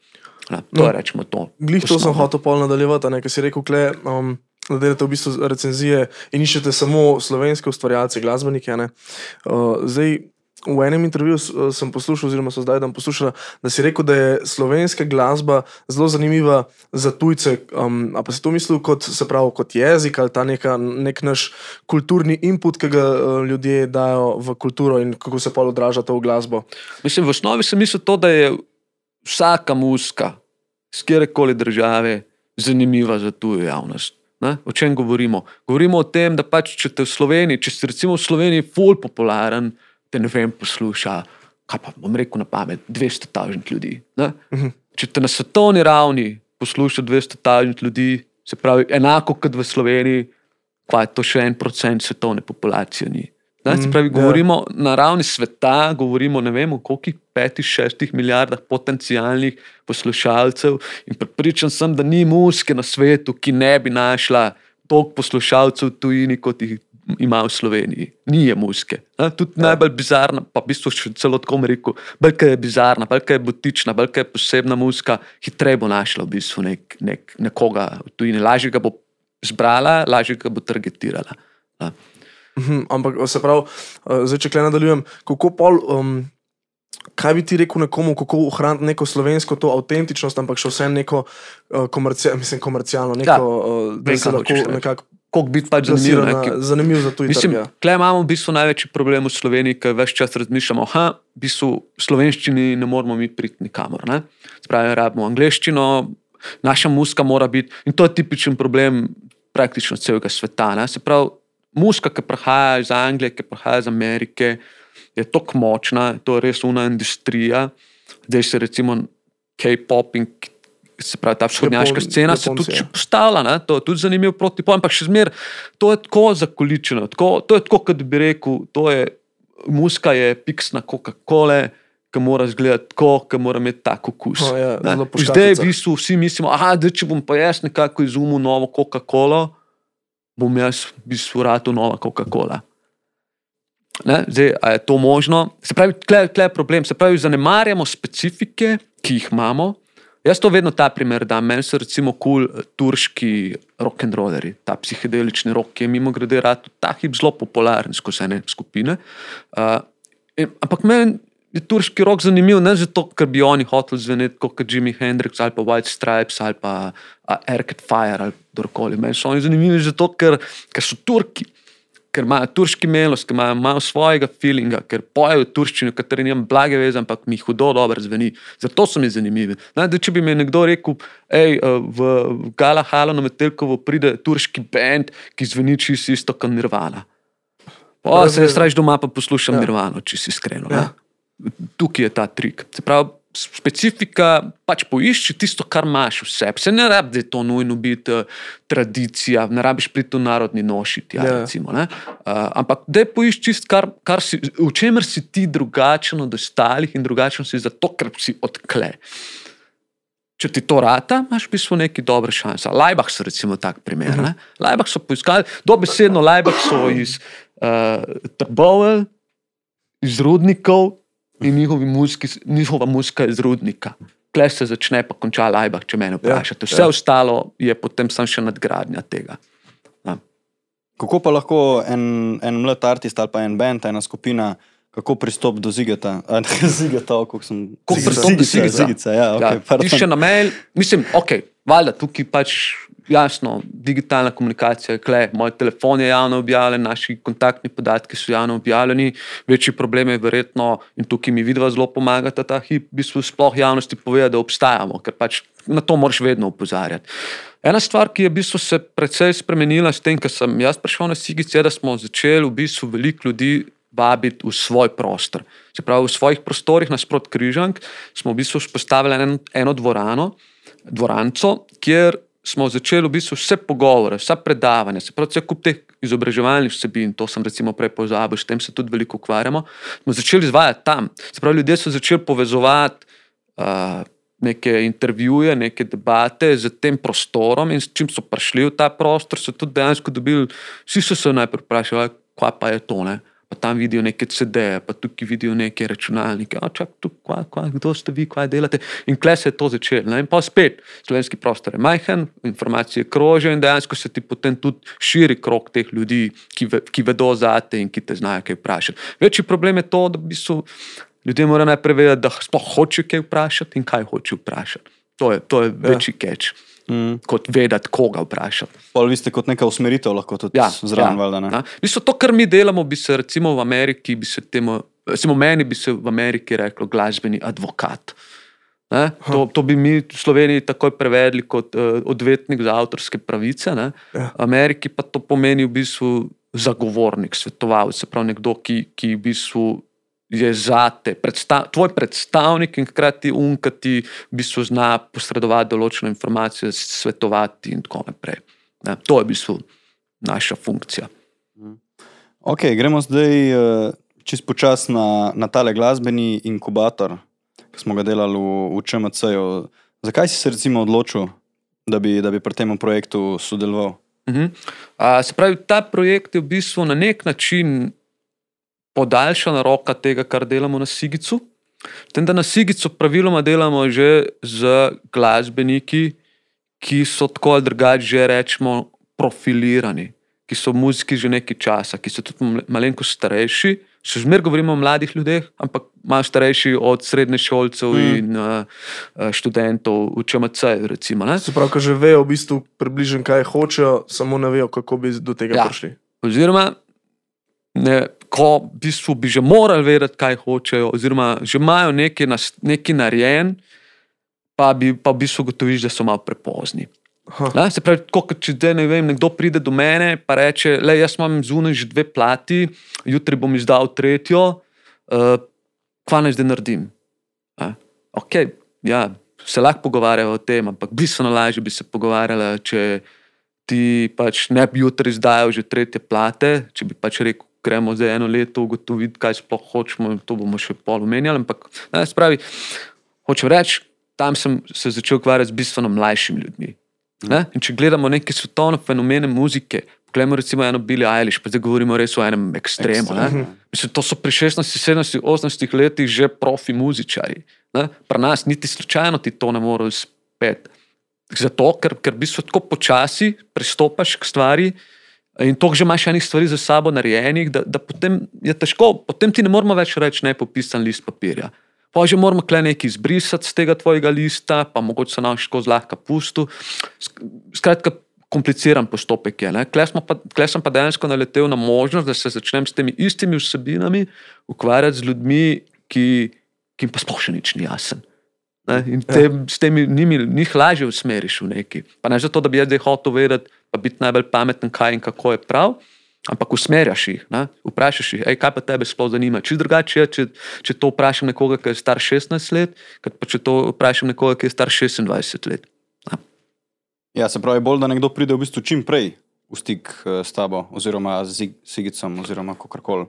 Na, to no, rečemo to. Glih to sem hotel pol nadaljevati, nekaj si rekel, kle. Um, Da delate v bistvu recenzije in iščete samo slovenske ustvarjalce, glasbenike. Uh, zdaj, V enem intervjuju eh, sem poslušal, oziroma so zdaj dan poslušali, da si rekel, da je slovenska glasba zelo zanimiva za tujce. Um, pa si to mislil kot, pravi, kot jezik ali ta neka, nek naš kulturni input, ki ga uh, ljudje dajo v kulturo in kako se pa odraža to v glasbo? Mislim, v osnovi sem mislil to, da je vsaka muska iz kjerkoli države zanimiva za tujo javnost. Ne? O čem govorimo? Govorimo o tem, da pač, če ste v Sloveniji, če ste recimo v Sloveniji, ful popularen te ne vem, posluša, kaj pa bom rekel na pamet, 200 tažnih ljudi. Uh mhm. -huh. Če te na svetovni ravni posluša 200 tažnih ljudi, se pravi, enako kot v Sloveniji, pa je to še en procent svetovne populacije. Ni. Ne, se mhm, pravi, govorimo yeah. na ravni sveta, govorimo ne vem, o koliko petih, šestih milijardah potencijalnih poslušalcev. In pripričan sem, da ni muske na svetu, ki ne bi našla toliko poslušalcev v tujini, kot jih ima v Sloveniji, ni je muske. Ne? Tudi ja. najbolj bizarna, pa v bistvu še celo tako rekel, belka je bizarna, belka je butična, belka je posebna muska, hitreje bo našla v bistvu nek, nek, nekoga v tujini, lažje ga bo zbrala, lažje ga bo targetirala. Ne? Mhm, ampak se pravi, eh, zdaj če kaj nadaljujem, kako pol. Um... Kaj bi ti rekel nekomu, kako ohraniti neko slovensko to avtentičnost, ampak še vse neko uh, komerci mislim, komercialno, neko, ja, uh, da se lahko nekako kako biti pač zanimiv. Ne, zanimiv za to izkušnjo. Ja. Tukaj imamo v bistvu največji problem v Sloveniji, ker več čas razmišljamo, da v bistvu v slovenščini ne moramo mi priti nikamor. Spravi, rabimo angliščino, naša muska mora biti, in to je tipičen problem praktično celega sveta. Ne? Se pravi, muska, ki prihaja iz Anglije, ki prihaja iz Amerike, je tako močna, to je res una industrija. Zdaj se recimo K-pop in se pravi, ta vzhodnjaška scena se tudi ja. postavlja, to je tudi zanimivo proti pojmu, ampak še zmeraj to je tako zakoličeno, tako, to je tako, kot bi rekel, to je muska, je piksna Coca-Cola. Ki mora izgledati tako, ki mora imeti tako okus. Oh, ja, Zdaj, v bistvu, vsi mislimo, da če bom pa jaz nekako izumil novo Coca-Colo, bom jaz v bistvu vrtel novo Coca-Cola. Zdaj, je to možno? Se pravi, tukaj je problem. Se pravi, zanemarjamo specifike, ki jih imamo, Jaz to vedno ta primer dam. Meni so recimo kul cool, turški rock and rolleri, ta psihedelični rock, ki je mimo grede rad, ta hip zelo popularen skozi ene skupine. Uh, in, ampak meni je turški rock zanimiv ne zato, ker bi oni hoteli zveneti kot Jimi Hendrix ali pa White Stripes ali pa Arcade Fire ali kdorkoli. Meni so oni zanimivi zato, ker, ker so Turki ker imajo turški melos, ker imajo malo svojega feelinga, ker pojejo turščino, kateri nimam blage veze, ampak mi hudo dobro zveni. Zato so mi zanimivi. Najde, če bi mi nekdo rekel, hej, eh, v Galahalu na Metelkovo pride turški bend, ki zveni čisto isto kot Nirvana. Pa se jaz raje doma pa poslušam ja. Nirvano, če si iskreno. Ja. Tukaj je ta trik. Se pravi, specifika, pač poišči tisto, kar imaš v sebi. Se ne rabi, da je to nujno biti uh, tradicija, ne rabiš priti v narodni nošiti. Ja, yeah. recimo, uh, ampak da poišči tisto, kar, kar si, v čemer si ti drugačen od ostalih in drugačen si zato, ker si odkle. Če ti to rata, imaš v bistvu neki dobre šanse. Lajbah so recimo tak primer. Uh -huh. Lajbah so poiskali, dobesedno Lajbah so iz uh, Trbovel, iz Rudnikov, in muski, njihova muska iz rudnika. Klej se začne, pa konča lajbah, če me vprašate. Vse ja, ja. ostalo je potem samo še nadgradnja tega. Ja. Kako pa lahko en, en mlad artist ali pa en band, ena skupina, kako pristopi do zigeta? Zigeta, kako sem. Kako Zigica. pristopi do Zigica? zigica, ja, okay, Ja, piše na mail, mislim, ok, valjda tukaj pač jasno, digitalna komunikacija kle, moj telefon je javno objavljen, naši kontaktni podatki so javno objavljeni, večji problem je verjetno, in tukaj mi vidva zelo pomagata ta hip, v bistvu sploh javnosti povedati, da obstajamo, ker pač na to moraš vedno upozarjati. Ena stvar, ki je v bistvu se precej spremenila s tem, ko sem jaz prišel na Sigic, je, da smo začeli v bistvu veliko ljudi vabiti v svoj prostor. Se pravi, v svojih prostorih nasprot križank smo v bistvu vzpostavili eno, eno dvorano, dvoranco, kjer smo začeli v bistvu vse pogovore, vsa predavanja, se pravi, vse kup teh izobraževalnih vsebin, to sem recimo prej pozabil, s tem se tudi veliko ukvarjamo, smo začeli izvajati tam. Se pravi, ljudje so začeli povezovati uh, neke intervjuje, neke debate z tem prostorom in s čim so prišli v ta prostor, so tudi dejansko dobili, vsi so se najprej vprašali, kaj pa je to, ne? Pa tam vidijo neke CD-je, pa tukaj vidijo neke računalnike, a čak, tu, kva, kva, kdo ste vi, kaj delate. In kle se je to začelo. Ne? In pa spet, slovenski prostor je majhen, informacije krožijo in dejansko se ti potem tudi širi krok teh ljudi, ki, ve, ki vedo za te in ki te znajo kaj vprašati. Večji problem je to, da v bistvu ljudje morajo najprej vedeti, da sploh hočejo kaj vprašati in kaj hočejo vprašati. To je, to je ja. večji catch, Mm. kot vedeti, koga vprašati. Pol vi ste kot neka usmeritev lahko tudi ja, zraven, valjda ne. ja. Mislim, to, kar mi delamo, bi se recimo v Ameriki, bi se temu, recimo meni bi se v Ameriki reklo glasbeni advokat. Ne? To, to bi mi v Sloveniji takoj prevedli kot uh, odvetnik za avtorske pravice. Ne? Ja. V Ameriki pa to pomeni v bistvu zagovornik, svetovalec, se pravi nekdo, ki, ki v bistvu je za te, predsta, tvoj predstavnik in hkrati um, ki ti v bistvu zna posredovati določene informacije, svetovati in tako naprej. Ne? To je v bistvu naša funkcija. Ok, gremo zdaj uh, čist počas na, na tale glasbeni inkubator, ki smo ga delali v, v ČMC-ju. Zakaj si se recimo odločil, da bi, da bi pri tem projektu sodeloval? Mhm. A, se pravi, ta projekt je v bistvu na nek način podaljšana roka tega, kar delamo na Sigicu. Tem, da na Sigicu praviloma delamo že z glasbeniki, ki so tako ali drugače že rečemo profilirani, ki so muziki že nekaj časa, ki so tudi malenkost starejši. Še zmeraj govorimo o mladih ljudeh, ampak malo starejši od srednješolcev mm. in uh, študentov v ČMC. Recimo, ne? Se pravi, že vejo v bistvu približno, kaj hočejo, samo ne vejo, kako bi do tega Ja. prišli. Oziroma, ne, ko v bistvu bi že morali vedeti, kaj hočejo, oziroma že imajo nekaj, nas, nekaj narejen, pa bi pa v bistvu ugotoviš, da so malo prepozni. Ne, se pravi, tako, kot če zdaj, ne vem, nekdo pride do mene in reče: Le, jaz imam zunaj že dve plati, jutri bom izdal tretjo, uh, kva naj zdaj naredim. A, okay, ja, se lahko pogovarjajo o tem, ampak bistveno lažje bi se pogovarjala, če ti pač ne bi jutri izdajal že tretje plate, če bi pač rekel. Gremo za eno leto ugotoviti, kaj sploh hočemo, to bomo še pol omenjali. Ampak, ne, spravi, hočem reči, tam sem se začel ukvarjati z bistveno mlajšimi ljudmi. Ne? In če gledamo neke svetovne fenomene muzike, Poglejmo recimo eno Billie Eilish, pa zdaj govorimo res o enem ekstremu. Ekstrem. ne. Mislim, to so pri 16, 17, 18 letih že profi muzičari. ne. Pri nas niti slučajno ti to ne more uspeti. Zato, ker, ker v bistvu tako počasi pristopaš k stvari in to že imaš enih stvari za sabo narejenih, da, da potem je težko, potem ti ne moramo več reči, ne popisan list papirja. Pa že moramo kle nekaj izbrisati z tega tvojega lista, pa mogoče se nam še tako zlahka pustu. Sk- Skratka, kompliciran postopek je. smo pa- tule sem pa dejansko naletel na možnost, da se začnem s temi istimi vsebinami ukvarjati z ljudmi, ki, ki jim pa sploh še nič ni jasen. Ne? In te, s temi njimi, njih lažje usmeriš v neki. Pa ne zato, da bi jaz zdaj hotel vedeti, pa biti najbolj pameten, kaj in kako je prav, ampak usmerjaš jih, ne? vprašaš jih, "Ej, kaj pa tebe sploh zanima. Čisto drugače je, če, če to vprašam nekoga, ki je star 16 let, kot pa če to vprašam nekoga, ki je star 26 let. Ja, se pravi, bolj, da nekdo pride v bistvu čim prej v stik eh, s tabo, oziroma z Sigicom, oziroma kakorkoli.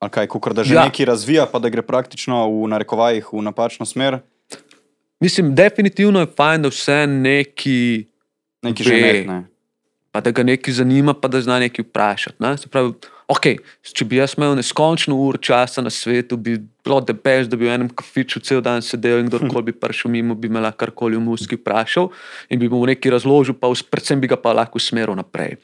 Ali kaj, kakor da že Ja. nekaj razvija, pa da gre praktično v narekovajih v napačno smer, Mislim, definitivno je fajn, da vse neki Ve. že metne. Pa da ga nekaj zanima, pa da zna nekaj vprašati. Ne? Se Pravi, okay, če bi jaz imel neskončno ur časa na svetu, bi bilo debeš, da bi v enem kafiču cel dan sedel in kdorkoli bi prišel mimo, bi me lahko karkoli v muski vprašal in bi mu nekaj razložil, pa predvsem bi ga pa lahko usmeril naprej.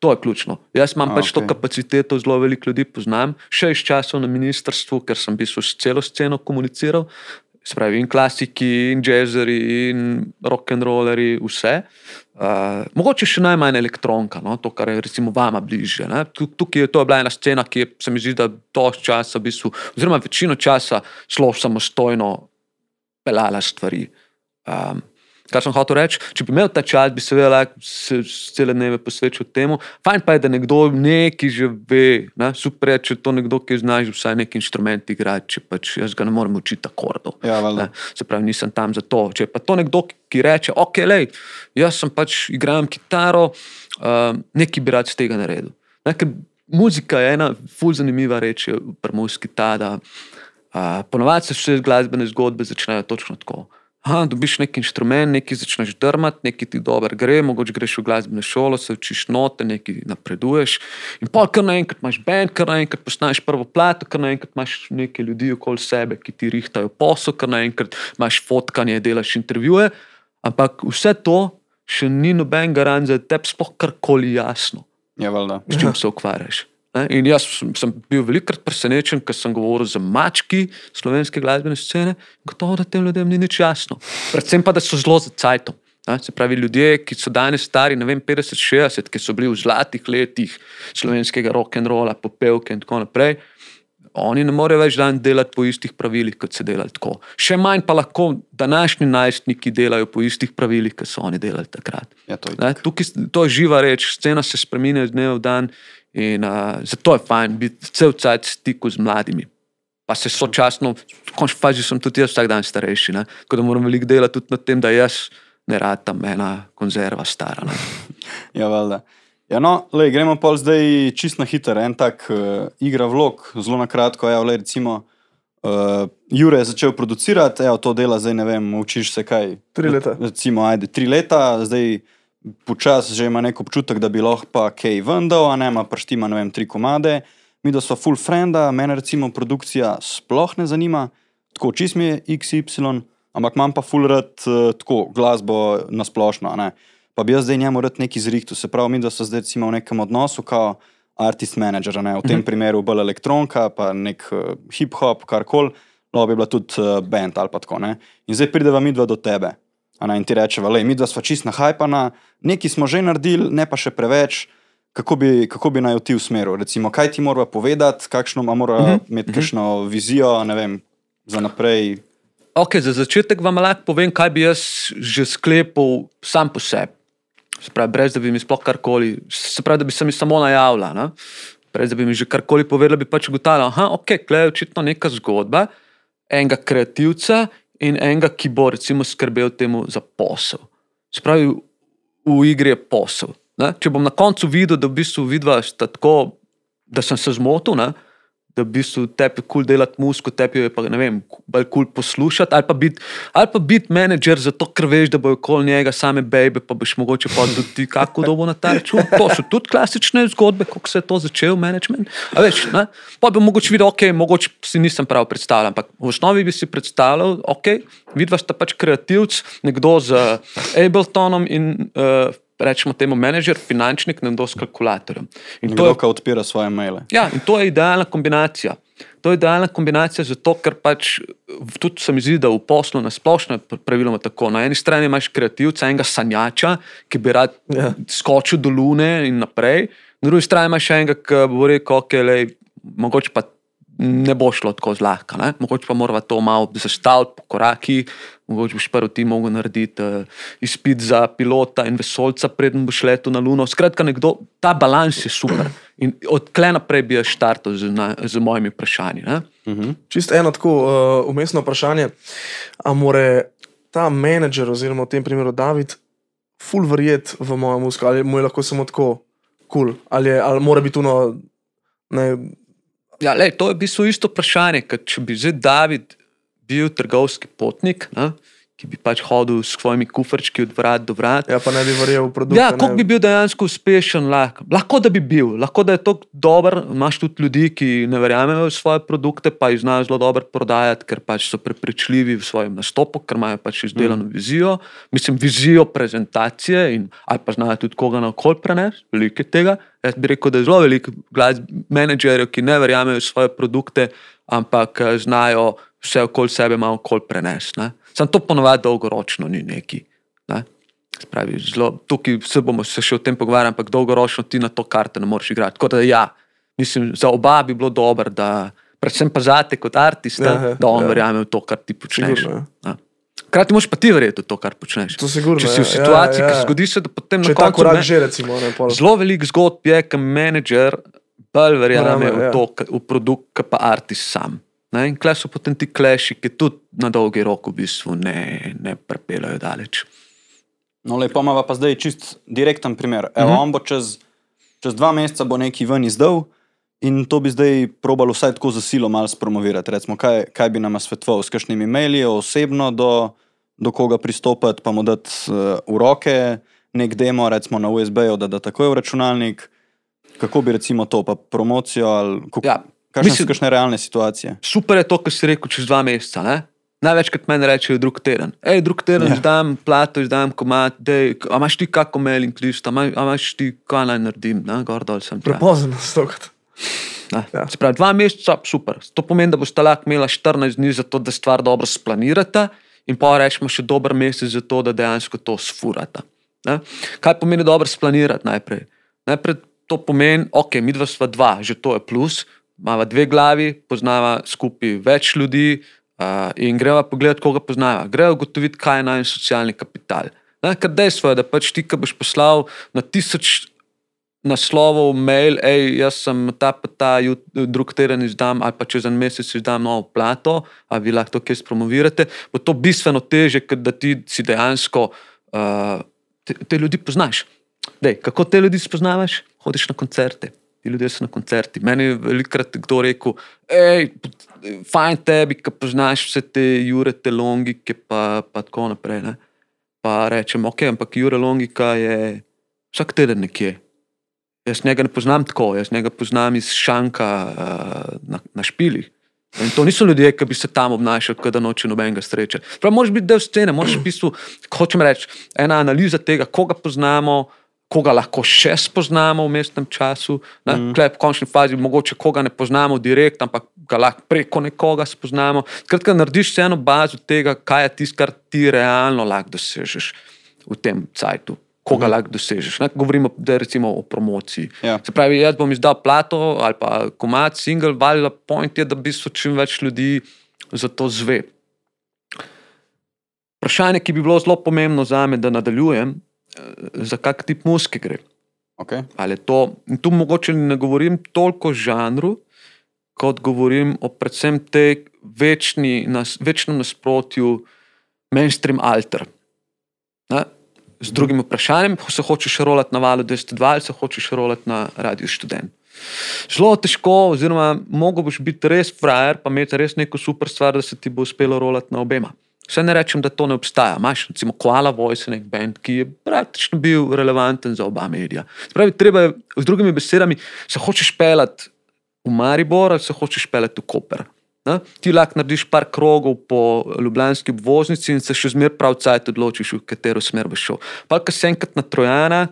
To je ključno. Jaz imam A, pač to okej. kapaciteto, zelo veliko ljudi poznam, še iz časov na ministrstvu, ker sem v bistvu s celo sceno komuniciral. Spravi in klasiki, in jazzeri, in rock'n'rolleri, vse. Uh, mogoče še najmanj elektronka, no? to, kar je recimo vama bližje. ne. Tu- Tukaj je to bila ena scena, ki je, se mi zdi, da dosti časa, v bistvu, oziroma večino časa, zelo samostojno pelala stvari. Um, kar sem hotel reči, če bi imel ta čas, bi seveda lahko se cele dneve posvečal temu. Fajn pa je, da nekdo nekaj že ve, ne? super je, če to nekdo, ki zna že vsaj neki inštrument igrati, če pač jaz ga ne morem učiti akordov. Ja, valjda. Ne, Se pravi, nisem tam za to. Če pa to nekdo, ki reče, ok, lej, jaz sem pač igram kitaro, uh, nekaj bi rad z tega naredil. Ne, ker muzika je ena ful zanimiva reč je pri muziki ta, da uh, ponovadi se vse glasbene zgodbe začnejo točno tako. Aha, dobiš neki inštrument, nekaj začneš drmati, nekaj ti dobro gre, mogoče greš v glasbeno šolo, se učiš note, nekaj napreduješ. In pa kar naenkrat imaš bend, kar naenkrat postaneš prvo plato, kar naenkrat imaš nekaj ljudi okoli sebe, ki ti rihtajo posel, kar naenkrat imaš fotkanje, delaš intervjuje. Ampak vse to še ni noben garant, da je tebi sploh karkoli jasno Ja, valjda. s čim se ukvarjaš. Ne? In jaz sem, bil velikokrat presenečen, ker sem govoril z mački slovenske glasbene scene, gotovo, da tem ljudem ni nič jasno. Predvsem pa, da so zelo za cajtom. Ne? Se pravi, ljudje, ki so danes stari, ne vem, 50-60, ki so bili v zlatih letih slovenskega rock'n'rolla, popevke in tako naprej. Oni ne morejo več dan delati po istih pravilih, kot so delali tako. Še manj pa lahko današnji najstniki delajo po istih pravilih, kot so oni delali takrat. Ja, to je Ne, tukaj to je živa reč, scena se spremenja iz dneva v dan in uh, zato je fajn biti cel cajt v stiku z mladimi. Pa se sočasno, v končni fazi sem tudi jaz vsak dan starejši, tako da moram veliko delati tudi na tem, da jaz ne radam ena konzerva stara. Ne? Ja, valjda. Ja, no, lej, gremo pa zdaj čist na hiter. En tak uh, igra vlog, zelo na kratko. Ja, lej, recimo, uh, Jure je začel producirati, evo, to dela zdaj, ne vem, učiš se kaj. Tri leta. Recimo, ajde, tri leta, zdaj počasi že ima nek občutek, da bi lahko pa kaj vendal, a ne ima prštima, ne vem, tri komade. Mi da smo full frenda, mene recimo produkcija sploh ne zanima, tako čist mi je XY, ampak imam pa full rad uh, tako glasbo na splošno. ne. Pa bi jaz zdaj njemu rad neki zrihtu, se pravi, mi da so zdaj recimo v nekem odnosu, kao artist manager, ne, v tem mm -hmm. primeru bolj elektronka, pa nek uh, hip-hop, karkoli, lahko bi bila tudi uh, band ali pa tako. Ne. In zdaj prideva mi dva do tebe. A Ne, in ti rečeva, le, mi dva sva čist nahajpana, nekaj smo že naredili, ne pa še preveč. Kako bi, kako bi naj ti usmeril? Recimo, kaj ti mora povedati, kakšno mora uh -huh. imeti kakšno vizijo, ne vem, za naprej. Okay, za začetek vam lahko povem, kaj bi jaz že sklepal sam po sebi. Se pravi, brez da bi mi sploh karkoli, se pravi, da bi se mi samo najavila. Ne? Brez da bi mi že karkoli povedala, bi pač ugotavljala, da okay, je očitno neka zgodba enega kreativca in enega, ki bo recimo skrbel temu za posel. Se pravi, v, igri je posel. Ne? Če bom na koncu videl, da v bistvu vidva sta tako, da sem se zmotil? Da v bistvu tebi kul cool delati musko, tebi je pa ne vem, bolj kul cool poslušati, ali pa biti bit menedžer, zato ker veš, da bo okoli njega same bebe, pa boš mogoče pa tudi kako dobo na ta račun. To so tudi klasične zgodbe, kako se je to začel, management. A veš, ne? Pa bi mogoče videl, ok, mogoče si nisem prav predstavljal, ampak v osnovi bi si predstavljal, ok, vidva sta pač kreativc, nekdo z Abletonom in uh, rečemo temu menedžer, finančnik, nekdo s kalkulatorjem. In to je Kdo ka odpira svoje maile. Ja, in to je idealna kombinacija. To je idealna kombinacija zato, ker pač tudi se mi zdi, da v poslu na splošno je praviloma tako. Na eni strani imaš kreativca, enega sanjača, ki bi rad Ja. skočil do Lune in naprej, na drugi strani imaš enega, ki bo rekel, ok, lej, mogoče pa ne bo šlo tako zlahka, ne? mogoče pa moramo to malo zastaviti po koraki, mogoče boš prvi ti mogel narediti uh, izpit za pilota in vesolca, preden boš letel na Luno. Skratka, nekdo, ta balans je super. In od tle naprej bi jaz štartal z, na, z mojimi vprašanji. Ne? Čisto eno tako uh, umestno vprašanje. Ali more ta menedžer, oziroma v tem primeru David, ful verjet v mojo muziko, ali mu je lahko samo tako kul, cool, ali, je- ali mora biti tuno. Ne, Ja, lej, to je v bistvu isto vprašanje, kot če bi zdaj David bil trgovski potnik, ne, ki bi pač hodil s svojimi kufrčki od vrat do vrat. Ja, pa ne bi verjel v produkt. Ja, koliko bi bil dejansko uspešen, lahko, lahko da bi bil, lahko da je to dober. Imáš tudi ljudi, ki ne verjamejo v svoje produkte, pa jih znajo zelo dobro prodajati, ker pač so prepričljivi v svojem nastopu, ker imajo pač izdelano mm. vizijo. Mislim, vizijo prezentacije in ali pa znajo tudi koga na okol prenesti, veliko je tega. Jaz bi rekel, da je zelo veliko menedžerjev, ki ne verjamejo v svoje produkte, ampak eh, znajo vse okoli sebe malo okol prenesti. Sam to ponovadi dolgoročno ni neki. Ne? Spravi, zelo, tukaj se bomo se še o tem pogovarjali, ampak dolgoročno ti na to karte ne moreš igrati. Tako da ja, mislim, za oba bi bilo dobro, da predvsem pa zate kot artista, ja, da on ja. verjame v to, kar ti počneš. Sigurno, ja. Hkrati moš pa ti verjeti v to, kar počneš. To sigurno, Če si v ja, situaciji, ja, ja. ki zgodi se, da potem Če na koncu tako že recimo. Ne, zelo velik zgodb je, ker menedžer bolj verjame v, ja. to, v produkt, kot pa artist sam. Ne? In klej so potem ti kleši, ki tudi na dolgi rok v bistvu ne, ne prepelajo daleč. No, lepo imamo pa zdaj čist direkten primer. Evo, uh mhm. -huh. On bo čez, čez dva meseca bo neki ven izdal in to bi zdaj probalo vsaj tako za silo malo spromovirati. Recimo, kaj, kaj bi nam svetoval, s kakšnimi maili, osebno do, do koga pristopiti, pa mu dati uh, v roke nek demo, recimo na USB-ju, da da takoj v računalnik. Kako bi recimo to, pa promocijo ali kako? Ja. Kaj so kakšne realne situacije? Super je to, kar si rekel čez dva meseca. Ne? Največkrat meni rečejo, drug teden. Ej, drug teden, ja. izdam plato, izdam komat, dej, a imaš ti kako mailing list, a imaš ti kaj naj naredim, na gor dol sem. Prepozno, stokrat. Ja. Se pravi, dva meseca, super. To pomeni, da boste lahko imeli 14 dni za to, da stvar dobro splanirate in pa rečemo še dober mesec za to, da dejansko to sfurate. Ne? Kaj pomeni dobro splanirati najprej? Najprej to pomeni, ok, mi dva sva dva, že to je plus, imamo dve glavi, poznava skupaj več ljudi uh, in greva pogledat, koga poznava. Grejo ugotoviti, kaj je naj socialni kapital. Ne, ker dejstvo je, da pač ti, ki boš poslal na tisoč naslovov, mail, hej, jaz sem ta pa ta, drug teden izdam, ali pa čez en mesec izdam novo plato, ali vi lahko to kaj spromovirate, bo to bistveno teže, ker da ti si dejansko uh, te, te ljudi poznaš. Dej, kako te ljudi spoznavaš? Hodiš na koncerte, ti ljudje so na koncerti. Meni je velikrat kdo rekel, hej, fajn tebi, ki poznaš vse te jurete logike, pa, pa tako naprej. Ne? Pa rečem, ok, ampak jure logika je vsak teden nekje. Jaz njega ne poznam tako, jaz njega poznam iz šanka uh, na, na špilih. In to niso ljudje, ki bi se tam obnašali, da noče nobenega sreče. Prav, moraš biti del scene, moraš v bistvu, hočem reči, ena analiza tega, koga poznamo, uh, koga lahko še spoznamo v mestnem času, mm. v končni fazi, mogoče koga ne poznamo direktno, ampak ga lahko preko nekoga spoznamo. Skratka, narediš eno bazo tega, kaj je tisto, kar ti realno lahko dosežeš v tem cajtu. Koga mm. lahko dosežeš? Ne? Govorimo da recimo o promociji. Ja. Se pravi, jaz bom izdal plato ali pa komat, single, valila point je, da bi se čim več ljudi za to zve. Vprašanje, ki bi bilo zelo pomembno za me, da nadaljujem, za kak tip muske gre. Okay. To, tu mogoče ne govorim toliko o žanru, kot govorim o predvsem tej večni, nas, večnem nasprotju mainstream alter. Ne? Z drugim vprašanjem, se hočeš rolati na valu 202 ali se hočeš rolati na radio študent. Zelo težko, oziroma mogo boš biti res frajer, pa imeti res neko super stvar, da se ti bo uspelo rolati na obema. Vse ne rečem, da to ne obstaja. Imáš recimo Koala Voice, nek bend, ki je praktično bil relevanten za oba medija. Spravi, treba je, z drugimi besedami, se hočeš pelati v Maribor ali se hočeš pelati v Koper. Na? Ti lahko narediš par krogov po Ljubljanski obvoznici in se še zmeraj prav cajt odločiš, v katero smer boš šel. Pa, ko se enkrat na Trojana,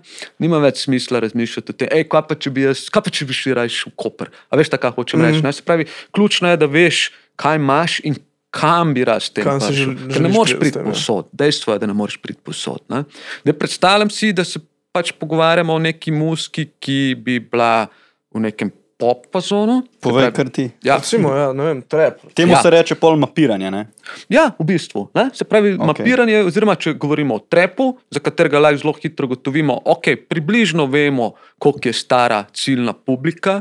nima več smisla razmišljati o tem, hej, kaj pa če bi jaz, kaj pa če bi šli raje v Koper. A veš, tako hočem mm -hmm. reči. Se pravi, ključno je, da veš, kaj imaš in kam bi raz te vrnil. Ne moreš priti posod, dejstvo je, da ne moreš priti posod. Ne? Predstavljam si, da se pač pogovarjamo o neki muski, ki bi bila v nekem pop-pazonu. Povej, kar ti. Ja, Recimo, ja, ne vem, trep. Temu ja. se reče pol mapiranje. Ne? Ja, v bistvu. Ne? Se pravi, okay. mapiranje, oziroma če govorimo o trepu, za katerega lahko zelo hitro gotovimo, ok, približno vemo, koliko je stara ciljna publika.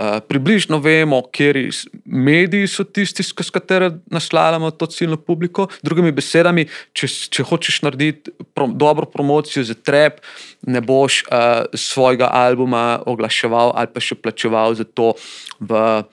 Eh, približno vemo, kateri mediji so tisti, s katerimi naslavljamo to ciljno publiko. Drugimi besedami, če, če hočeš narediti pro, dobro promocijo za trep, ne boš uh, svojega albuma oglaševal ali pa še plačeval za to v uh,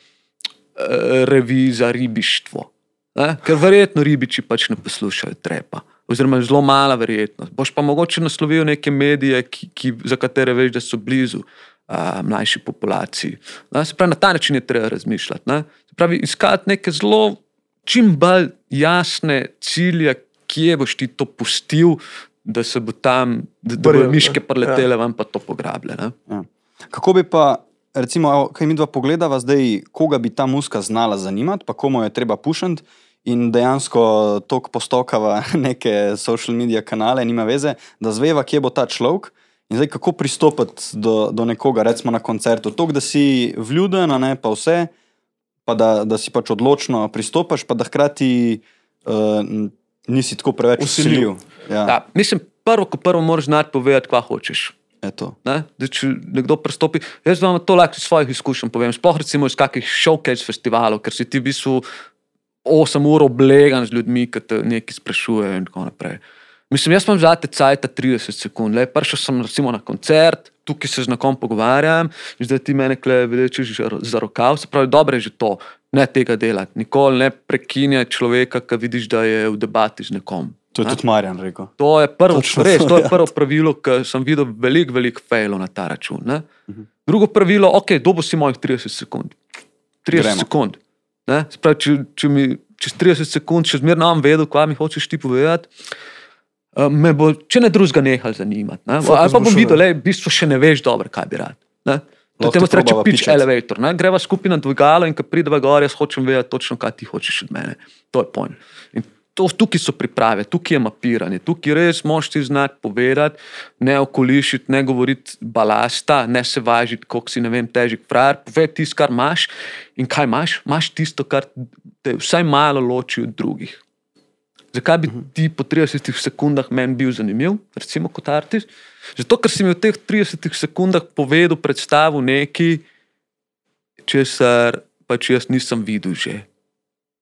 reviji za ribištvo. Ne? Ker verjetno ribiči pač ne poslušajo trepa. Oziroma, zelo mala verjetnost. Boš pa mogoče naslovil neke medije, ki, ki, za katere veš, da so blizu uh, mlajši populaciji. Ne? Se pravi, na ta način je treba razmišljati. Ne? Se pravi, iskati neke zelo, čim bolj jasne cilje, kje boš ti to pustil, da se bo tam, da, da bodo miške ja. preletele, vam pa to pograbile. Ne? Ja. Kako bi pa, recimo, kaj mi dva pogledava zdaj, koga bi ta muska znala zanimati, pa komu je treba pušati. In dejansko tako postokava neke social medije kanale, nima veze, da zveva, kje bo ta človek. In zdaj, kako pristopiti do, do nekoga, recimo na koncertu. To, da si vljuden, ne pa vse, pa da, da si pač odločno pristopiš, pa da hkrati uh, nisi tako preveč usiljiv. Ja, Ja, mislim, prvo, ko prvo moraš znati povedati, kaj hočeš. Ne? Da, če nekdo pristopi, jaz vam to lahko iz svojih izkušenj povem. Sploh recimo iz kakih showcase festivalov, ker si ti v bistvu 8 ur oblegan z ljudmi, ki te nekaj sprašujejo in tako naprej. Mislim, jaz imam zate cajt 30 sekund. Le, prišel sem recimo na koncert, tukaj se z nekom pogovarjam, zdaj ti mene vlečeš za rokav, se pravi, dobro je že to, ne tega delati. Nikoli ne prekinjaj človeka, ki vidiš, da je v debati z nekom. To je Ne? tudi Marjan rekel. To je prvo, Točno res, to, je ja. prvo pravilo, ki sem videl veliko, veliko failov na ta račun. Ne? Drugo pravilo, ok, dobo si mojih 30 sekund. 30 Gremo. sekund. Ne? Se Pravi, če, če mi čez 30 sekund še zmeraj nam vedel, kaj mi hočeš ti povedati. Eh, Me bo, če ne drugega, nehal zanimati. Ne? Fokus Ali pa bo bom videl, da v bistvu še ne veš dobro, kaj bi rad. Ne? To temu reče pitch pičati. elevator. Ne? Greva skupaj na dvigalo in ko prideva gor, jaz hočem vedeti točno, kaj ti hočeš od mene. To je point. In to, tukaj so priprave, tukaj je mapiranje, tukaj res moš ti znati povedati, ne okolišiti, ne govoriti balasta, ne se važiti, koliko si ne vem, težek frajer. Povej tisto, kar imaš in kaj imaš. Imaš tisto, kar te vsaj malo loči od drugih. Zakaj bi ti po 30 sekundah meni bil zanimiv, recimo kot artist? Zato, ker si mi v teh 30 sekundah povedal, predstavil nekaj, česar pač jaz nisem videl že.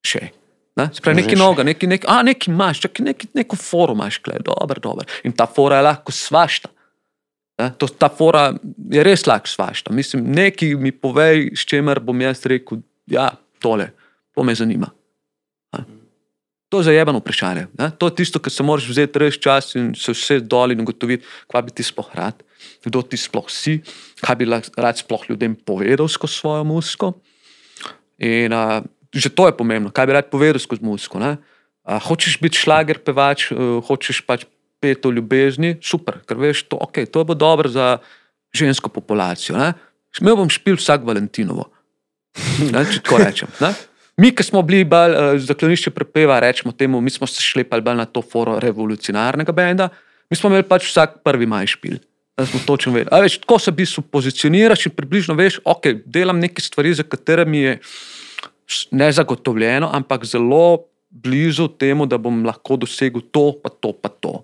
še. Ne? Se pravi, Že nekaj novega, nekaj, nekaj, a, nekaj imaš, čakaj, nekaj, neko foro imaš, klej, dobro, dobro. In ta fora je lahko svašta. Ne? To, ta fora je res lahko svašta. Mislim, nekaj mi povej, s čemer bom jaz rekel, ja, tole, to me zanima. To je zajebano vprašanje. Ne? To je tisto, kar se moraš vzeti res čas in se vse dol in ugotoviti, kaj bi ti sploh rad, kdo ti sploh si, kaj bi rad sploh ljudem povedal skozi svojo muziko. In uh, že to je pomembno, kaj bi rad povedal skozi muziko. ne. A, hočeš biti šlager, pevač, uh, hočeš pač peti o ljubezni, super, ker veš, to, okay, to bo dobro za žensko populacijo. Ne? Imel bom špil vsak Valentinovo, ne, če tako rečem. Ne? Mi, ki smo bili bolj uh, zaklonišče prepeva, rečemo temu, mi smo se šlepali bolj na to foro revolucionarnega benda, mi smo imeli pač vsak prvi maj špil. Da smo točno vedeli. A Veš, tako se v bistvu pozicioniraš in približno veš, ok, delam neke stvari, za katere mi je ne zagotovljeno, ampak zelo blizu temu, da bom lahko dosegel to, pa to, pa to.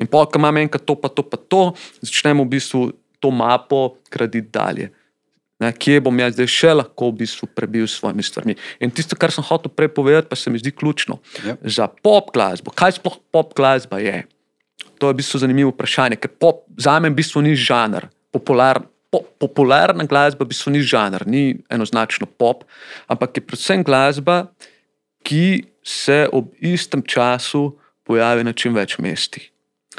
In pa, ko imam enkrat to, pa to, pa to, začnemo v bistvu to mapo graditi dalje. Ne, kje bom jaz zdaj še lahko v bistvu prebil s svojimi stvarmi. In tisto, kar sem hotel prej povedati, pa se mi zdi ključno. Yep. Za pop glasbo, kaj sploh pop glasba je? To je v bistvu zanimivo vprašanje, ker pop za me v bistvu ni žanr. Popular, po, popularna glasba v bistvu ni žanr, ni enoznačno pop, ampak je predvsem glasba, ki se ob istem času pojavi na čim več mestih.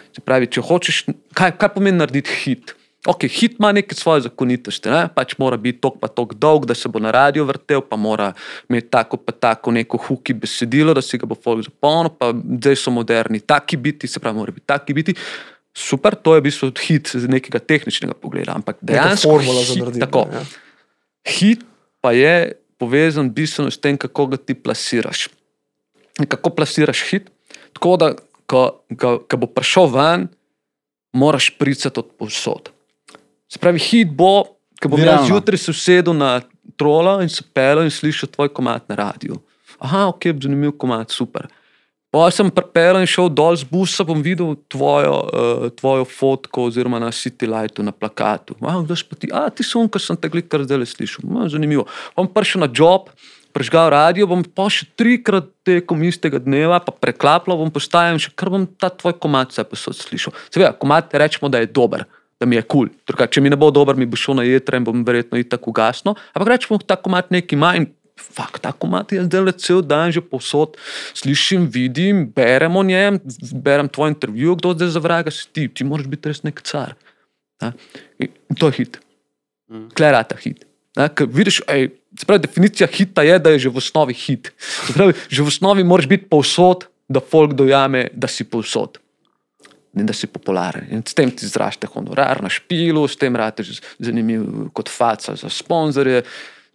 Se pravi, če hočeš, kaj, kaj pomeni narediti hit? Ok, hit ima neke svoje zakonitosti, ne? pač mora biti tok pa tok dolg, da se bo na radio vrtel, pa mora imeti tako pa tako neko huki besedilo, da si ga bo folk zapolnil, pa zdaj so moderni taki biti, se pravi, mora biti taki biti. Super, to je v bistvu hit z nekega tehničnega pogleda, ampak dejansko formula za narediti, Tako, ja. Hit pa je povezan bistveno s tem, kako ga ti plasiraš. In kako plasiraš hit? Tako da, ko, ko, ko bo prišel ven, moraš pricati od povsod. Se pravi, hit bo, ko bom jaz Viralno. zjutraj se usedel na trolo in se pel in slišal tvoj komat na radiju. Aha, ok, zanimiv komat, super. Pa sem prepel in šel dol z busa, bom videl tvojo, uh, tvojo fotko oziroma na City Lightu, na plakatu. A, kdo si pa ti? A, ti so on, ki sem te gledal, kar zdaj le slišal. A, zanimivo. Bom prišel na job, prežgal radio, bom pa še trikrat tekom istega dneva, pa preklapljal, bom postajal in še kar bom ta tvoj komat vse posod slišal. Seveda, komat rečemo, da je dober. Da mi je kul. Cool. Če mi ne bo dober, mi bo šel na jedra in bom verjetno i tako ugasno. Ampak rečemo, ta komat nekaj ima in Fak, tako imate jaz zdaj cel dan že posod, slišim, vidim, berem o njem, berem tvoj intervju, kdo zdaj za vraga si ti, ti moraš biti res nek car. In to je hit. Klerata hit. Ne? Ker Vidiš, ej, pravi, definicija hita je, da je že v osnovi hit. Pravi, že v osnovi moraš biti povsod, da folk dojame, da si povsod. In da si popularen. In s tem ti zraste honorar na špilu, s tem rataš zanimiv kot faca za sponzorje.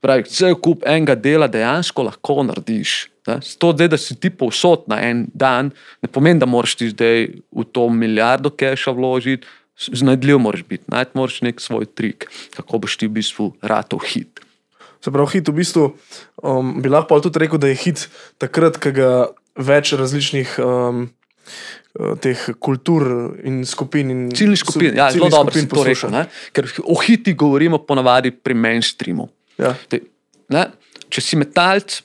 Pravi, cel kup enega dela dejansko lahko narediš. Ne? To, zdaj, da si ti povsod na en dan, ne pomeni, da moraš ti zdaj v to milijardo keša vložiti, znajdljiv moraš biti, najti moraš nek svoj trik, kako boš ti v bistvu ratov hit. Se pravi, hit v bistvu um, bi lahko tudi rekel, da je hit takrat, ko ga več različnih um, teh kultur in skupin. In Ciljni skupin, ja, zelo dobro si to rekel, ne? ker o hiti govorimo ponavadi pri mainstreamu. Ja. Te, ne, če si metalc,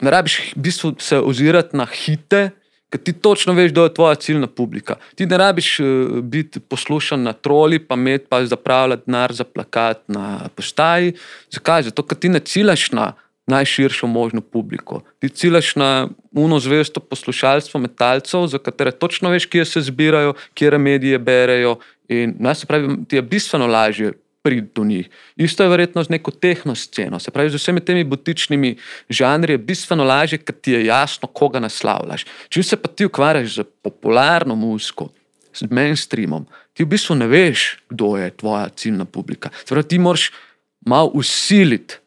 ne rabiš v bistvu se ozirati na hite, ker ti točno veš, kdo je tvoja ciljna publika. Ti ne rabiš uh, biti poslušan na troli, pa imeti pa zapravljati denar za plakat na postaji. Zakaj? Zato, ker ti ne ciljaš na najširšo možno publiko. Ti ciljaš na uno zvesto poslušalstvo metalcev, za katere točno veš, kje se zbirajo, kje medije berejo. In, ne, se pravi, ti je bistveno lažje priti do njih. Isto je verjetno z neko tehno sceno. Se pravi, z vsemi temi butičnimi žanri je bistveno lažje, ker ti je jasno, koga naslavljaš. Če se pa ti ukvarjaš z popularno muziko, z mainstreamom, ti v bistvu ne veš, kdo je tvoja ciljna publika. Se pravi, ti moraš malo usiliti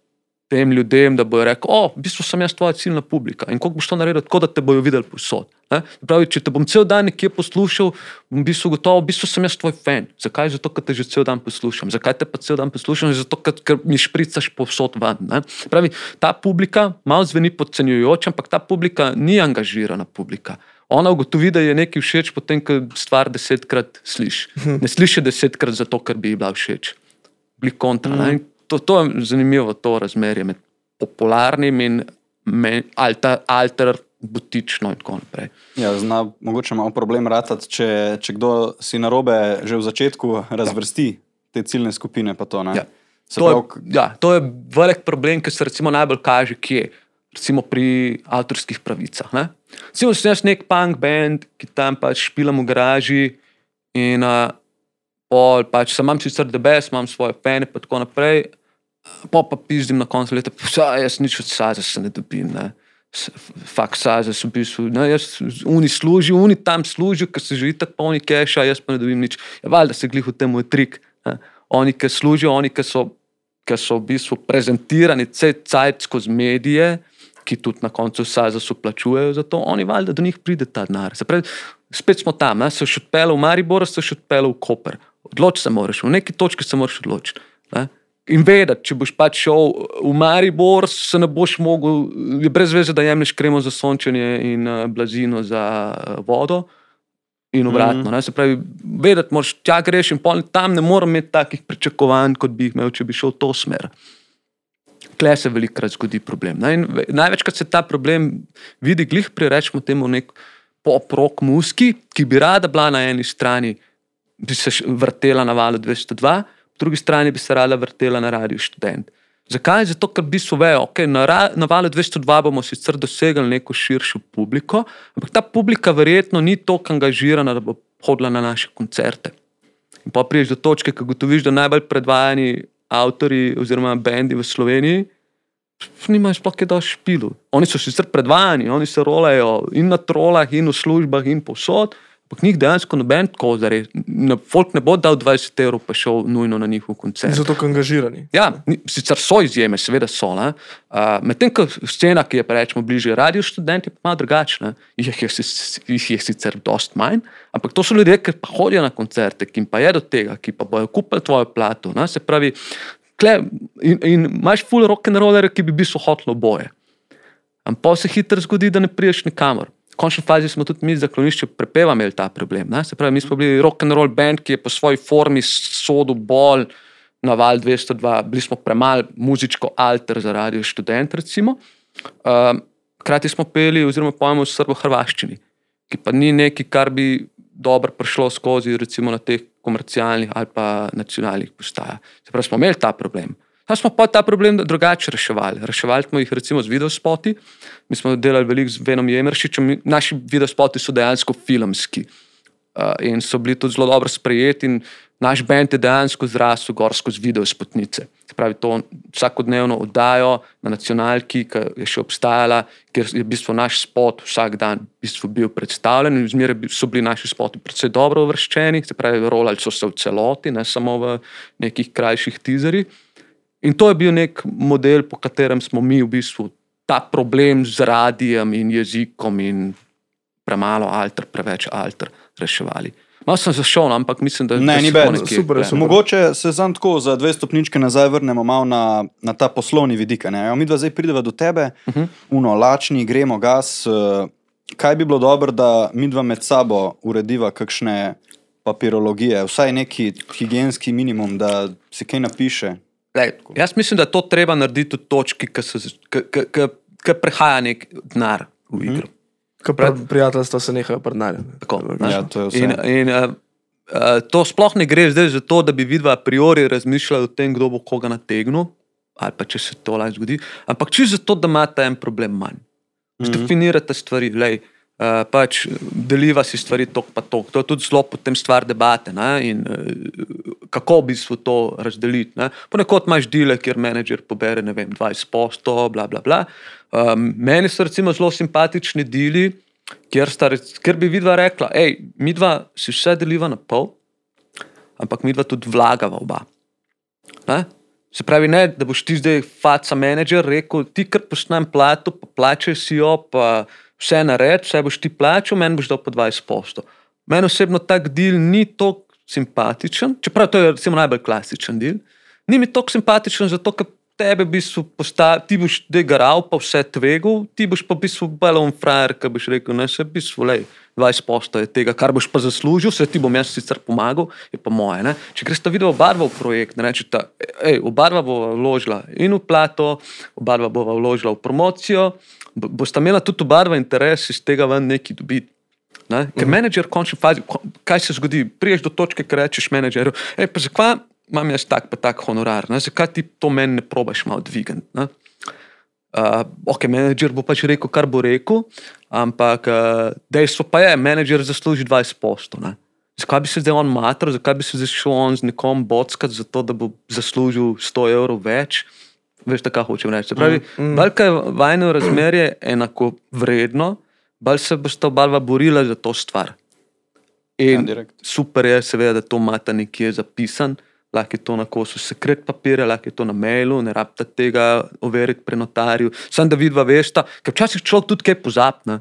tem ljudem, da bojo rekli: O, v bistvu sem jaz tvoja ciljna publika. In kako boš to naredil, tako da te bojo videli? Se Pravi, če te bom cel dan nekje poslušal, bom v bistvu gotovo, v bistvu sem jaz tvoj fan. Zakaj? Zato, ker te že cel dan poslušam. Zakaj te pa cel dan poslušam? Zato, ker, ker mi špricaš povsod ven. ne. Pravi, ta publika, malo zveni podcenjujoče, ampak ta publika ni angažirana publika. Ona ugotovi, da je nekaj všeč, potem, ko stvar desetkrat sliši. Ne sliši desetkrat zato, ker bi ji bila všeč. Bili kontra. Mm. To, to je zanimivo, to razmerje med popularnim in me, alter, alter butično in tako naprej. Ja, zna mogoče malo problem ratati, če, če kdo si na robe že v začetku razvrsti te ciljne skupine. To, ne. Ja. Se To pravi, je, ja, to je velik problem, ki se recimo najbolj kaže, kje. Recimo pri avtorskih pravicah. Ne? Recimo, sem jaz nek punk band, ki tam pač špilam v garaži in uh, pol, pač sem imam sicer debes, imam svoje pene in tako naprej. Pa pa pizdim na koncu leta, pa jaz nič od saza se ne dobim. Ne? Fakt saza so v bistvu, ne, jaz oni služijo, oni tam služijo, ker se živi tako polni keša, jaz pa ne dobim nič. Ja, valjda se glih v tem je trik. Ne? Oni, ki služijo, oni, ki so, ki so v bistvu prezentirani cel cajt skozi medije, ki tudi na koncu saza so plačujejo za to, oni valjda do njih pride ta denar. Spet smo tam, ne? se še odpele v Maribor, se še odpele v Koper. Odloči se moraš, v neki točki se moraš odločiti. Ne? In vedeti, če boš pač šel v Maribor, se ne boš mogel, je brez veze, da jemliš kremo za sončenje in uh, blazino za uh, vodo. In obratno, mm. se pravi, vedeti, moraš tja greš in pol, tam ne morem imeti takih pričakovanj, kot bi jih imel, če bi šel v to smer. Kle se velikokrat zgodi problem. Ne? In ve- Največkrat se ta problem vidi, glih pri rečemo temu nek pop-rock muski, ki bi rada bila na eni strani, bi se vrtela na valu 202, po drugi strani bi se rada vrtela na radiju študent. Zakaj? Zato, ker v bistvu vejo, okay, na, na valu 202 bomo sicer dosegli neko širšo publiko, ampak ta publika verjetno ni tako angažirana, da bo hodila na naše koncerte. In pa priješ do točke, ko gotoviš, da najbolj predvajani avtori oziroma bendi v Sloveniji nimajo sploh kaj da špilu. Oni so sicer predvajani, oni se rolajo in na trolah, in v službah, in povsod, ampak njih dejansko noben tako zares. Folk ne bo dal 20 evrov, pa šel nujno na njihov koncert. Zato so angažirani. Ja, sicer so izjeme, seveda so. ne. Uh, Medtem ko scena, ki je pa rečemo bližje radio študenti, je pa malo drugačna. Jih je, jih je sicer dost manj, ampak to so ljudje, ki pa hodijo na koncerte, ki jim pa je do tega, ki pa bojo kupili tvojo plato. Ne? Se pravi, kle, in, in imaš full rock and roller, ki bi bil hotlo boje. Ampak pa se hitro zgodi, da ne priješ nikamor. Končni fazi smo tudi mi, zaklonišče prepeva, imeli ta problem. Ne? Se pravi, mi smo bili rock and roll band, ki je po svoji formi sodel bolj na val 202, bili smo premalo muzičko alter za radio študent. Recimo. Um, Hkrati smo peli, oziroma pojmo v srbo-hrvaščini, ki pa ni nekaj, kar bi dobro prišlo skozi, recimo na teh komercialnih ali pa nacionalnih postajah. Se pravi, smo imeli ta problem. Pa smo pa ta problem drugače reševali. Reševali smo jih recimo z videospoti. Mi smo delali veliko z Venom Jemršičem. Naši videospoti so dejansko filmski uh, in so bili tudi zelo dobro sprejeti. In naš bend je dejansko zrasel gor skozi videospotnice. Pravi, to vsakodnevno oddajo na nacionalki, ki je še obstajala, ker je v bistvu naš spot vsak dan v bistvu bil predstavljen in zmeraj so bili naši spoti precej dobro uvrščeni, se pravi, rolali so se v celoti, ne samo v nekih krajših tizerjih. In to je bil nek model, po katerem smo mi v bistvu ta problem z radijem in jezikom in premalo alter, preveč alter reševali. Malo sem zašel, no, ampak mislim, da Ne, da ni nekje- Super je, ja. super. Mogoče se zdaj tako za dve stopničke nazaj vrnemo malo na, na ta poslovni vidik. a ne. Evo, Mi dva zdaj prideva do tebe, uh -huh. uno, lačni, gremo gas. eh, Kaj bi bilo dobro, da mi dva med sabo urediva kakšne papirologije, vsaj neki higienski minimum, da se kaj napiše. Lej, jaz mislim, da to treba narediti v točki, ki prehaja nek denar v igro. Ko pa prijateljstva se nehajo prnarjati. Tako? Ja, to in, in, uh, uh, to sploh ne gre zdaj za to, da bi vidva a priori razmišljala o tem, kdo bo koga nategnil, ali pa če se to lahko zgodi, ampak čisto zato, da imate en problem manj. Mm -hmm. Stvari, lej, uh, pač deliva si stvari tok pa tok. To je tudi zelo potem stvar debate. Ne? In, uh, kako v bistvu to razdeliti. Ne? Ponekod imaš dele, kjer menedžer pobere vem, 20 postov, bla, bla, bla. Um, meni so recimo zelo simpatični deli, kjer, sta, kjer bi vidva rekla, hej, mi dva si vse deliva na pol, ampak mi dva tudi vlagava oba. Ne? Se pravi, ne, da boš ti zdaj faca menedžer rekel, ti kar pošnem plato, pa plačaj si jo, pa vse nared, vse boš ti plačal, meni boš dal po 20 postov. Meni osebno tak del ni tako simpatičen, čeprav to je recimo najbolj klasičen del. Ni mi tako simpatičen, zato ker tebe v bistvu postavi, ti boš degaral, pa vse tvegal, ti boš pa v bistvu balon frajer, ki boš rekel, ne, se v bistvu, lej, 20 postov je tega, kar boš pa zaslužil, se ti bom jaz sicer pomagal, je pa moje. Ne? Če greš ta video obarva v projekt, ne rečeš, obarva bova vložila in v plato, obarva bova vložila v promocijo, bosta imela tudi obarva interes iz tega ven nekaj dobiti. Ne? Ker mm. menedžer, v končni fazi, kaj se zgodi? Priješ do točke, ki rečeš menedžerju, hej, pa zakaj imam jaz tak, pa tak honorar, ne? zakaj ti to meni ne probaš malo dvigati? Uh, ok, menedžer bo pač rekel, kar bo rekel, ampak uh, dejstvo pa je, menedžer zasluži 20 postov. ne. Zakaj bi se zdaj on matral, zakaj bi se zdaj šel on z nekom bockat, zato da bo zaslužil 100 evrov več? Veš, tako hočem reči. Se pravi, mm, mm. balka je vajno razmerje enako vredno, bolj se bosta oba borila za to stvar. Ja, In direkt. super je, seveda, da to imate nekje zapisan, lahko je to na kosu sekret papirja, lahko je to na mailu, ne rabite tega overiti pri notarju. Sam da vidva vešta, ker včasih človek tudi kaj pozapne.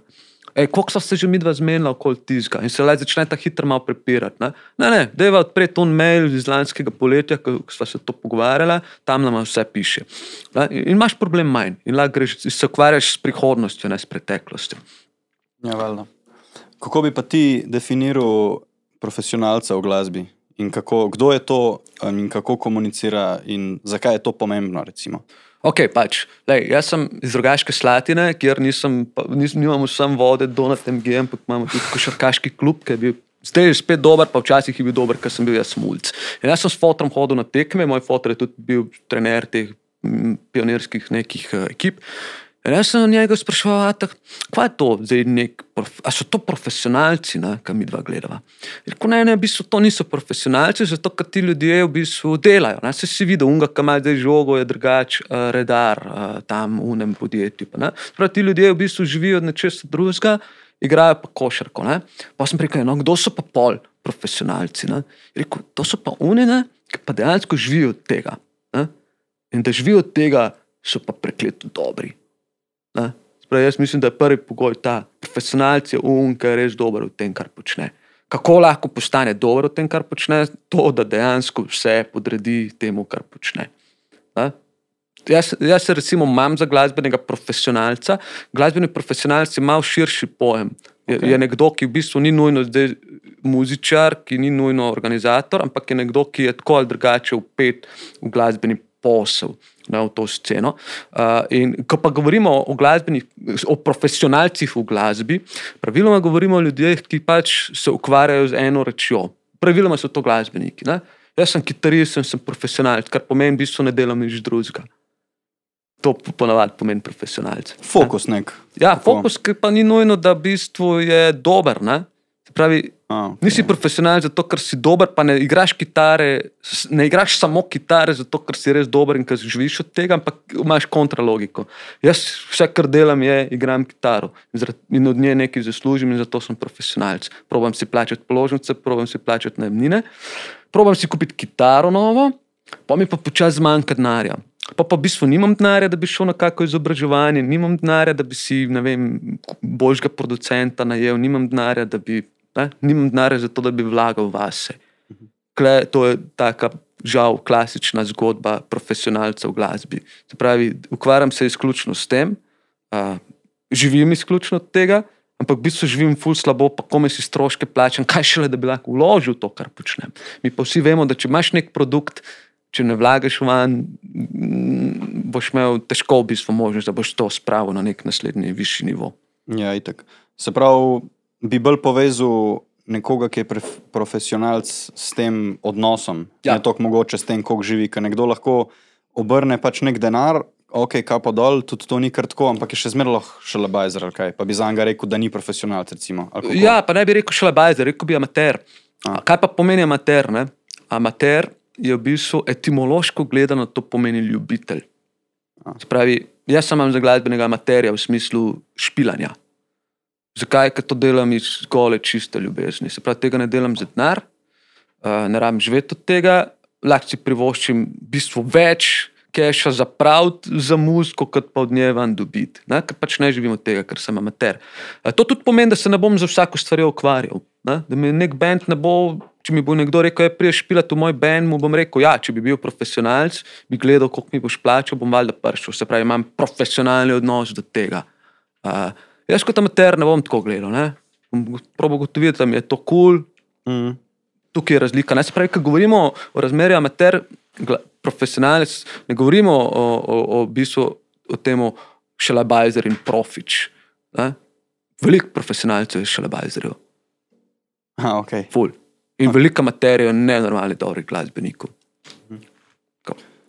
Ej, koliko so se že mi dva zmenila okoli tiska in se le začne ta hitro malo prepirati. Ne, ne, ne deva odpreti on mail iz lanskega poletja, ko sva se to pogovarjala, tam nam vse piše. Ne, in imaš problem manj in lahko greš, se ukvarjaš s prihodnostjo, ne s preteklostjo. Ja, valjda. Kako bi pa ti definiral profesionalca v glasbi? In kako, kdo je to in kako komunicira in zakaj je to pomembno? Recimo? Ok, pač. Lej, jaz sem iz drugačne slatine, kjer nisem, pa, nis, nimamo samo vode, donat MG, ampak imamo tudi košarkaški klub, ki je bil. Zdaj je spet dober, pa včasih je bil dober, ker sem bil jaz mulj. Jaz sem s fotom hodil na tekme, moj fotor je tudi bil trener teh mm, pionirskih nekih uh, ekip. In jaz sem njega spraševal, "A tak, kaj je to, zdaj nek, a so to profesionalci, kam mi dva gledava. Je Rekel, ne, ne, v bistvu to niso profesionalci, zato ker ti ljudje v bistvu delajo. Ne. Se si videl, unga, ki ima zdaj žogo, je drugač uh, redar uh, tam v unem podjetju. pa ne. Prav ti ljudje v bistvu živijo od nečesa drugega, igrajo pa košarko. Ne. Pa sem rekel, no, kdo so pa pol profesionalci? Rekel, to so pa unine, ki pa dejansko živijo od tega. Ne. In da živijo od tega, so pa prekleto dobri. Ne? Spravi, jaz mislim, da je prvi pogoj ta, profesionalc je um, ki je res dober v tem, kar počne. Kako lahko postane dober v tem, kar počne? To, da dejansko vse podredi temu, kar počne. Ne? Jaz, jaz se recimo imam za glasbenega profesionalca. Glasbeni profesionalc je malo širši pojem. Je, okay. je nekdo, ki v bistvu ni nujno zdaj muzičar, ki ni nujno organizator, ampak je nekdo, ki je tako ali drugače upet v glasbeni posel, ne, v to sceno. Uh, in ko pa govorimo o glasbenih, o profesionalcih v glasbi, praviloma govorimo o ljudeh, ki pač se ukvarjajo z eno rečjo. Praviloma so to glasbeniki. Ne? Jaz sem kitarist, sem, sem profesionalc, kar pomeni, v bistvu ne delam nič drugega. To po- ponavadi pomeni profesionalc. Fokus nek. Ja, Tako. fokus, ki pa ni nujno, da v bistvu je dober. Ne? Se pravi, A, ok. Nisi profesionalec zato, ker si dober, pa ne igraš kitare, ne igraš samo kitare zato, ker si res dober in ker živiš od tega, ampak imaš kontralogiko. Jaz vse, kar delam, je igram kitaro in od nje nekaj zaslužim in zato sem profesionalec. Probam si plačati položnice, probam si plačati najemnine, probam si kupiti kitaro novo, pa mi pa počasi zmanjka denarja. Pa pa v bistvu nimam denarja, da bi šel na kakšno izobraževanje, nimam denarja, da bi si ne vem, božjega producenta najel, nimam denarja, da bi, ne, nimam denarja za to, da bi vlagal vase. Kle, to je taka, žal, klasična zgodba profesionalcev v glasbi. Se pravi, ukvarjam se izključno s tem, uh, živim izključno od tega, ampak v bistvu živim ful slabo, pa kome si stroške plačam, kaj šele, da bi lahko vložil to, kar počnem. Mi pa vsi vemo, da če imaš nek produkt, če ne vlagaš van, mm, boš imel težko v bistvu možnost, da boš to spravil na nek naslednji višji nivo. Ja, itak. Se pravi, bi bolj povezal nekoga, ki je profesionalc s tem odnosom, ja. Ne toliko mogoče s tem, koliko živi. Ker nekdo lahko obrne pač nek denar, ok, kapo dol, tudi to ni kar tako, ampak je še zmeraj lahko šalabajzer ali kaj. Pa bi za njega rekel, da ni profesionalc. Recimo? Ja, pa ne bi rekel šele bajzer, rekel bi amater. A. Kaj pa pomeni amater? Ne? Amater je v bistvu etimološko gledano, to pomeni ljubitelj. A. Se Pravi, jaz sem za glasbenega amaterja v smislu špilanja. Zakaj? Ker to delam iz gole čiste ljubezni. Se pravi, tega ne delam za denar, uh, ne rabim živeti od tega, lahko si privoščim v bistvu več keša zapraviti za muziko, kot pa od nje van dobiti. Ne? Ker pač ne živim od tega, ker sem amater. Uh, to tudi pomeni, da se ne bom za vsako stvar ukvarjal. Ne? Da mi nek bend ne bo. Če mi bo nekdo rekel, da priješ pilati v moj bend, mu bom rekel, ja, če bi bil profesionalc, bi gledal, koliko mi boš plačal, bom valjda prišel. Se pravi, imam profesionalni odnos do tega. Uh, jaz kot amater ne bom tako gledal. Ne? Probo gotoviti, da mi je to kul, cool, Mm. tukaj je razlika. Ne? Se pravi, ko govorimo o razmerju amater, profesionalec, ne govorimo o, o, o, bistvu, o tem šelabajzer in profič. Ne? Veliko profesionalcev je šelabajzerjev, A, okay. ful. In veliko amaterjev, nenormalno dobrih glasbenikov.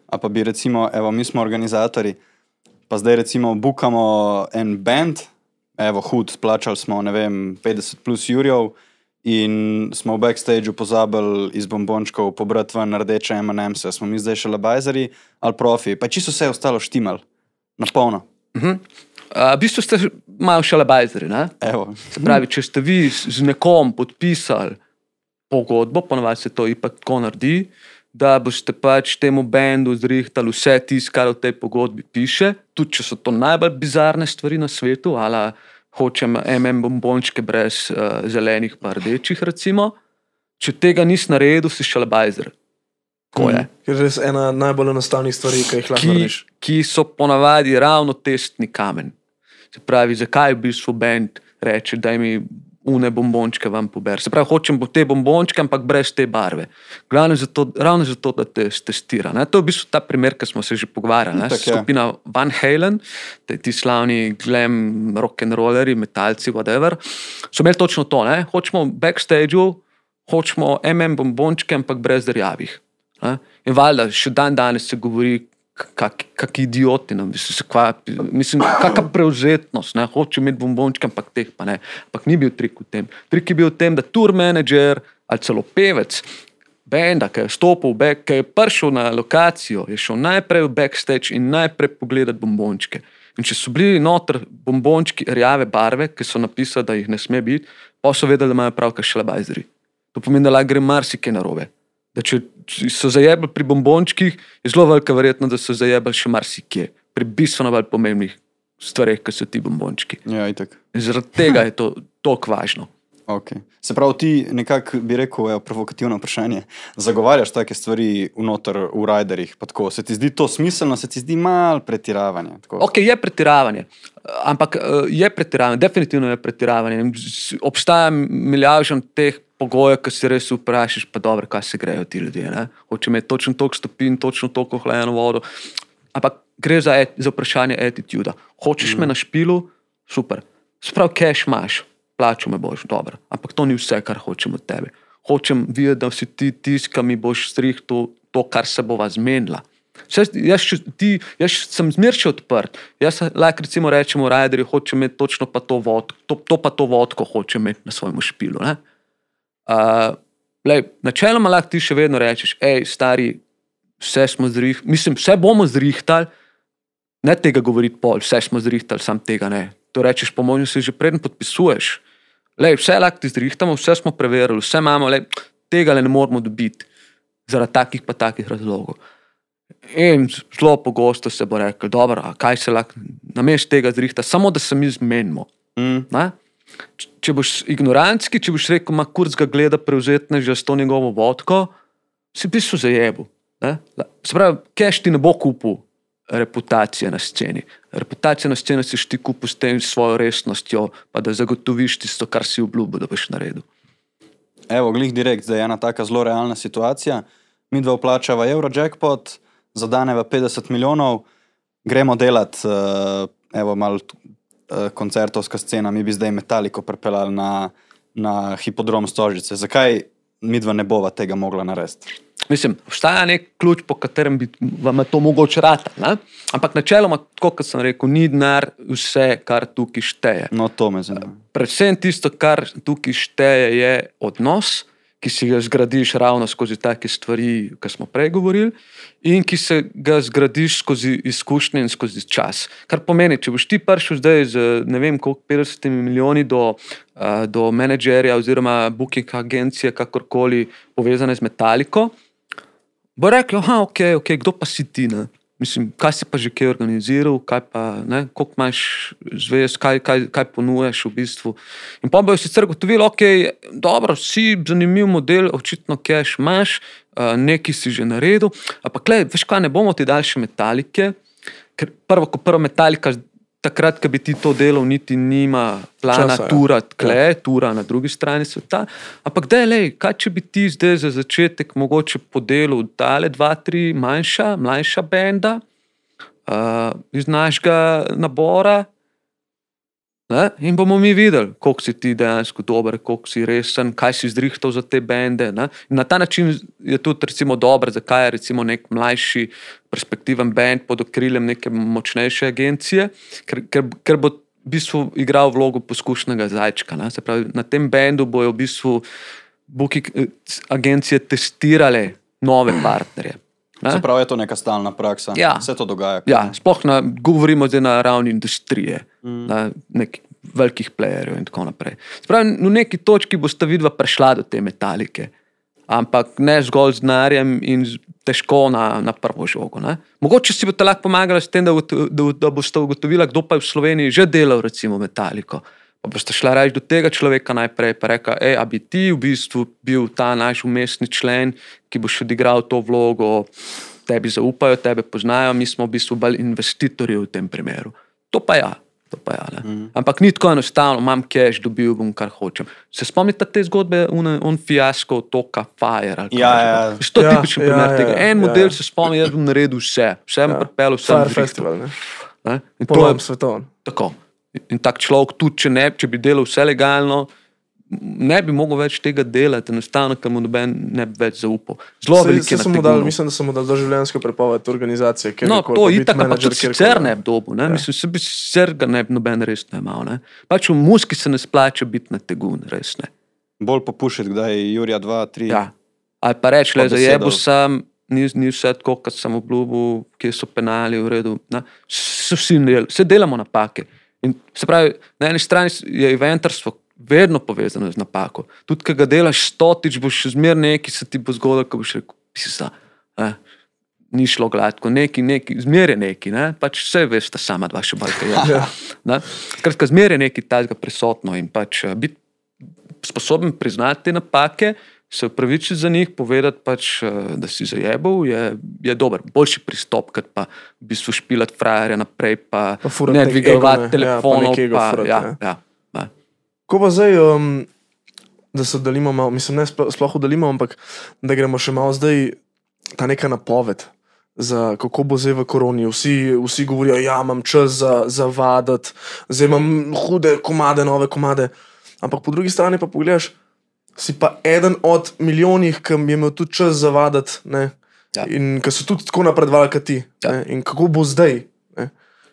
A pa bi recimo, evo, mi smo organizatori, pa zdaj recimo bukamo en band, evo, hud, plačali smo, ne vem, 50 plus jurjev in smo v backstageu pozabili iz bombončkov pobrati ven rdeče M&M's, smo mi zdaj še labajzeri ali profi, pa čisto vse ostalo štimal, na polno. Uh, v bistvu ste malo šelabajzeri. ne? Evo, Se pravi, če ste vi z nekom podpisali pogodbo, ponovadi se to ipak tako naredi, da boste pač temu bendu zrihtali vse tisto, kar v tej pogodbi piše, tudi če so to najbolj bizarne stvari na svetu, ali hočem MM bombončke brez uh, zelenih pa rdečih, recimo. Če tega nisi naredil, si šalabajzer. Ko je. Ker je res ena najbolj enostavnih stvari, ki jih lahko narediš. ki so ponavadi ravno testni kamen. Se pravi, zakaj v bistvu bend reče, da mi une bombončke vam pober. Se pravi, hočem bo te bombončke, ampak brez te barve. Glavno zato, ravno zato, da te testira. Ne? To je v bistvu ta primer, ki smo se že pogovarjali. ne. Ja. Skupina Van Halen, te, ti slavni glam, rock and rolleri, metalci, whatever, so imeli točno to. Ne? Hočemo backstageu, hočemo MM bombončke, ampak brez rjavih. Ne? In valjda, še dan danes se govori, kak, kak idioti, no, mislim, kva, mislim, kakšna prevzetnost, ne, hoče imeti bombončke, ampak teh pa ne. Ampak ni bil trik v tem. Trik je bil v tem, da tour manager ali celo pevec. Benda, ki je stopil, back, ki je prišel na lokacijo, je šel najprej v backstage in najprej pogledati bombončke. In če so bili noter bombončki rjave barve, ki so napisali, da jih ne sme biti, pa so vedeli, da imajo pravka šlabajzeri. To pomeni, da lahko gre marsikaj narobe. Da če so zajebali pri bombončkih, je zelo velika verjetnost, da so zajebali še marsikje, pri bistveno bolj pomembnih stvareh, kot so ti bombončki. ja, itak. In zaradi tega je to tako važno. Okay. Se pravi, ti nekako bi rekel, evo, provokativno vprašanje. Zagovarjaš take stvari vnoter v rajderjih. pa tako. Se ti zdi to smiselno, se ti zdi malo pretiravanje? tako? Ok, je pretiravanje, ampak eh, je pretiravanje, definitivno je pretiravanje. Obstaja milijon teh pogojev, ki se res vprašaš, pa dobro, kaj se grejo ti ljudje. Ne? Hoče imeti točno toliko stopinj, točno toliko hlajeno vodo. Ampak gre za, et, za vprašanje attituda. Hočeš mm. me na špilu, super. Sprav, cash imaš, plačo me boš, dobro. Ampak to ni vse, kar hočem od tebe. hočem videti, da si ti tisti, ki mi boš strih to, to, kar se bova zmenila. Jaz, jaz, še- ti, jaz sem zmeraj odprt. Jaz lahko recimo rečemo, rajder hoče imeti točno pa to, vod, to, to pa to vodko, hoče imeti na svojem špilu. ne. Uh, lej, načeloma lahko ti še vedno rečeš, hej, stari, vse smo zrihtali, mislim, vse bomo zrihtali, ne tega govoriti pol, vse smo zrihtali, sam tega ne. To rečeš, po mojem, si že preden podpisuješ. Lej, vse lahko ti zrihtamo, vse smo preverili, vse imamo, lej, tega le ne moramo dobiti zaradi takih pa takih razlogov. In zelo pogosto se bo rekel, dobro, a kaj se lahko namesto tega zrihta, samo da se mi zmenimo. Mm. Če boš ignorantski, če boš rekel, ma kurz ga gleda prevzetne že s to njegovo vodko, si v bistvu zajebu. ne. Se pravi, keš ti ne bo kupil reputacije na sceni. Reputacija na sceni si ti kupil s tem svojo resnostjo, pa da zagotoviš tisto, kar si obljubil, da boš naredil. Evo, glih direkt, zdaj je ena taka zelo realna situacija. Mi dva vplačava Eurojackpot, zadaneva 50 milijonov, gremo delat, uh, evo, malo koncertovska scena, mi bi zdaj metaliko prepeljali na, na hipodrom Stožice. Zakaj mi dva ne bova tega mogla narediti? Mislim, obstaja nek ključ, po katerem bi vam to mogoče rata. Ne? Ampak načeloma, tako kot sem rekel, ni denar vse, kar tukaj šteje. No, to me zanima. Predvsem tisto, kar tukaj šteje, je odnos, ki si ga zgradiš ravno skozi take stvari, ki smo prej govorili, in ki se ga zgradiš skozi izkušnje in skozi čas. Kar pomeni, če boš ti prišel zdaj z ne vem koliko 50 milijoni do, uh, do menedžerja oziroma booking agencije, kakorkoli povezane z Metaliko, bo rekel, da okay, okay, kdo pa si ti. Ne? Mislim, kaj si pa že kaj organiziral, kaj pa, ne, koliko imaš zvez, kaj, kaj, kaj ponujaš v bistvu. In pa bojo sicer gotovili, ok, dobro, si zanimiv model, očitno cash imaš, uh, nekaj si že naredil, ampak le, veš kaj, ne bomo ti dali še metalike, ker prvo, ko prvo metalika, takrat, ko bi ti to delal, niti nima plana Časa, ja. tura, tle, ja. tura na drugi strani sveta. Ampak da je, kaj če bi ti zdaj za začetek mogoče podelil dale dva, tri manjša, mlajša benda uh, iz našega nabora. Ne? In bomo mi videli, koliko si ti dejansko dober, koliko si resen, kaj si zrihtal za te bende. Na ta način je tudi recimo, dobro, zakaj je recimo nek mlajši, perspektiven bend pod okriljem neke močnejše agencije, ker, ker, ker bo v bistvu igral vlogo poskušnega zajčka. Ne? Se pravi, na tem bendu bojo v bistvu booking eh, agencije testirale nove partnerje. Pravi, je to neka stalna praksa. Ja. Se to dogaja. Ja, sploh na, govorimo zdaj na ravni industrije, mm. na nekih velikih playerjev in tako naprej. Spravi, v neki točki boste vidva prišla do te metalike, ampak ne zgolj z denarjem in težko na, na prvo žogo. Ne? Mogoče si boste lahko pomagali s tem, da, da, da boste ugotovili, kdo pa je v Sloveniji že delal recimo metaliko. Pa boste šla reči do tega človeka najprej, pa reka, ej, a bi ti v bistvu bil ta naš umestni člen, ki boš odigral to vlogo, tebi zaupajo, tebe poznajo, mi smo v bistvu bolj investitorji v tem primeru. To pa ja. To pa ja, ne. Mhm. Ampak ni tako enostavno, imam cash, dobil bom kar hočem. Se spomnite te zgodbe, un, un fiasko, toka, fire. Ja, ja. Veš, To je Ja, tipičen ja, primer ja, tega. ja, En ja, model ja. se spomni, jaz bom naredil vse, vse bom Ja. pripeljal, vse bom zrihtal, Festival, ne? ne. In Po to je novem svetovnem. tako. In tak človek, tudi če, ne, če bi delal vse legalno, ne bi mogel več tega delati, enostavno, ker mu noben ne bi več zaupal. Zelo veliko saj je na dali, tem. Mislim, da so mu dali doživljenjsko prepoved organizacije. No, to je pa menedžer tudi kjerkoli. sicer ne bi dobil. Ne? Ja. Mislim, se bi sicer ga ne bi noben res ne imel. Ne? Pač v muski se ne splača biti na tegun, res ne. Bolj popušiti, kdaj je Jurija 2, 3. Ja. Ali pa reči, le za jebo sam, ni, ni vse tako, kot sem obljubil, kje so penali, v redu. Ne? Se vsi delamo napake. In se pravi, na eni strani je eventarstvo vedno povezano z napako. Tudi, če ga delaš stotič, boš še zmeraj neki, se ti bo zgodilo, ko boš rekel, pisa. Eh, Ni šlo gladko, neki, neki, zmeraj neki, ne? pač vse veš, ta sama dva še bolj kaj je. Ne? Skratka, zmeraj je nekaj tajnega prisotno in pač biti sposoben priznati napake, se upravičiti za njih, povedati, pač, eh, da si zajebal, je, je dober, boljši pristop, kot pa v bistvu špilati frajerja naprej, pa, Pa ne dvigovati ne. Ja, pa telefonov. Pa, ja, ja. ja, ja. Ko pa zdaj, um, da se oddaljimo malo, mislim, ne sploh oddaljimo, ampak da gremo še malo zdaj, ta neka napoved. Za kako bo zdaj v koroni. Vsi, vsi govorijo, da ja, imam čas za, za vaditi, zdaj imam hude komade, nove komade. Ampak po drugi strani pa pogledaš, si pa eden od milijonih, ki jim je imel tudi čas zavadati. Ne? Ja. In ki so tudi tako napredovali, kot ti. Ja. ne. In kako bo zdaj? Ne?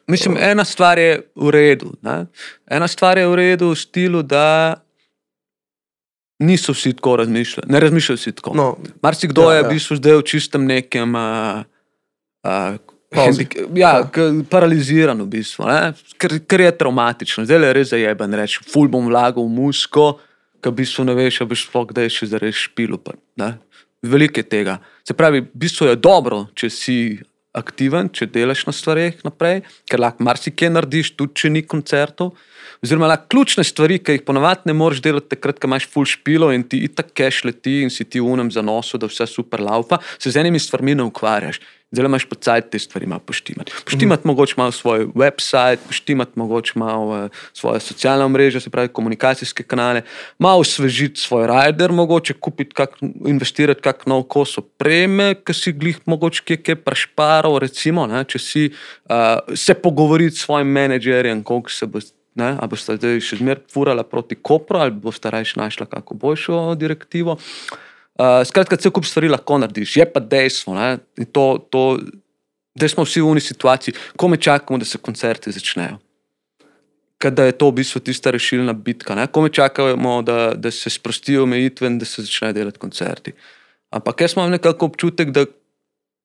Mislim, ena stvar je v redu. Ne? Ena stvar je v redu v stilu, da niso vsi tako razmišljali. Ne razmišljajo vsi tako. No, Marsikdo Ja, ja, je ja. v bistvu zdaj v čistem nekem. Uh, uh. Hendik, ja, k- paraliziran v bistvu, ne? ker, ker je traumatično. Zdaj je res zajeben, reči, ful bom vlagal v musko, ki v bistvu ne veš, a boš sploh kdaj še zares špil. Veliko je tega. Se pravi, v bistvu je dobro, če si aktiven, če delaš na stvareh naprej, ker lahko marsikaj narediš, tudi če ni koncertov. Oziroma, lahko ključne stvari, ki jih ponovadi ne moreš delati, takrat, ko imaš full špilo in ti itak keš leti in si ti unem za noso, da vse super laupa, se z enimi stvarmi ne ukvarjaš. Zdaj imaš pocajt te stvari malo poštimati. Poštimati mm. mogoče malo svoj website, poštimati mogoče malo uh, svoje socialne mreže, se pravi komunikacijske kanale, malo osvežiti svoj rider, mogoče kupiti, kak, investirati kak nov kos opreme, ki si glih mogoče kje, kje prešparal, recimo, ne, če si uh, se pogovoriti s svojim menedžerjem, koliko se bo. Ne, ali boste zdaj še zmeraj furali proti Kopru, ali boste raje našli kako boljšo direktivo. Uh, skratka, cel kup stvari lahko narediš, je pa dejstvo. Ne, to, to, da smo vsi v uni situaciji, ko me čakamo, da se koncerti začnejo. Da je to v bistvu tista rešilna bitka, ko me čakamo, da, da se sprostijo omejitve in da se začnejo delati koncerti. Ampak jaz imam nekako občutek, da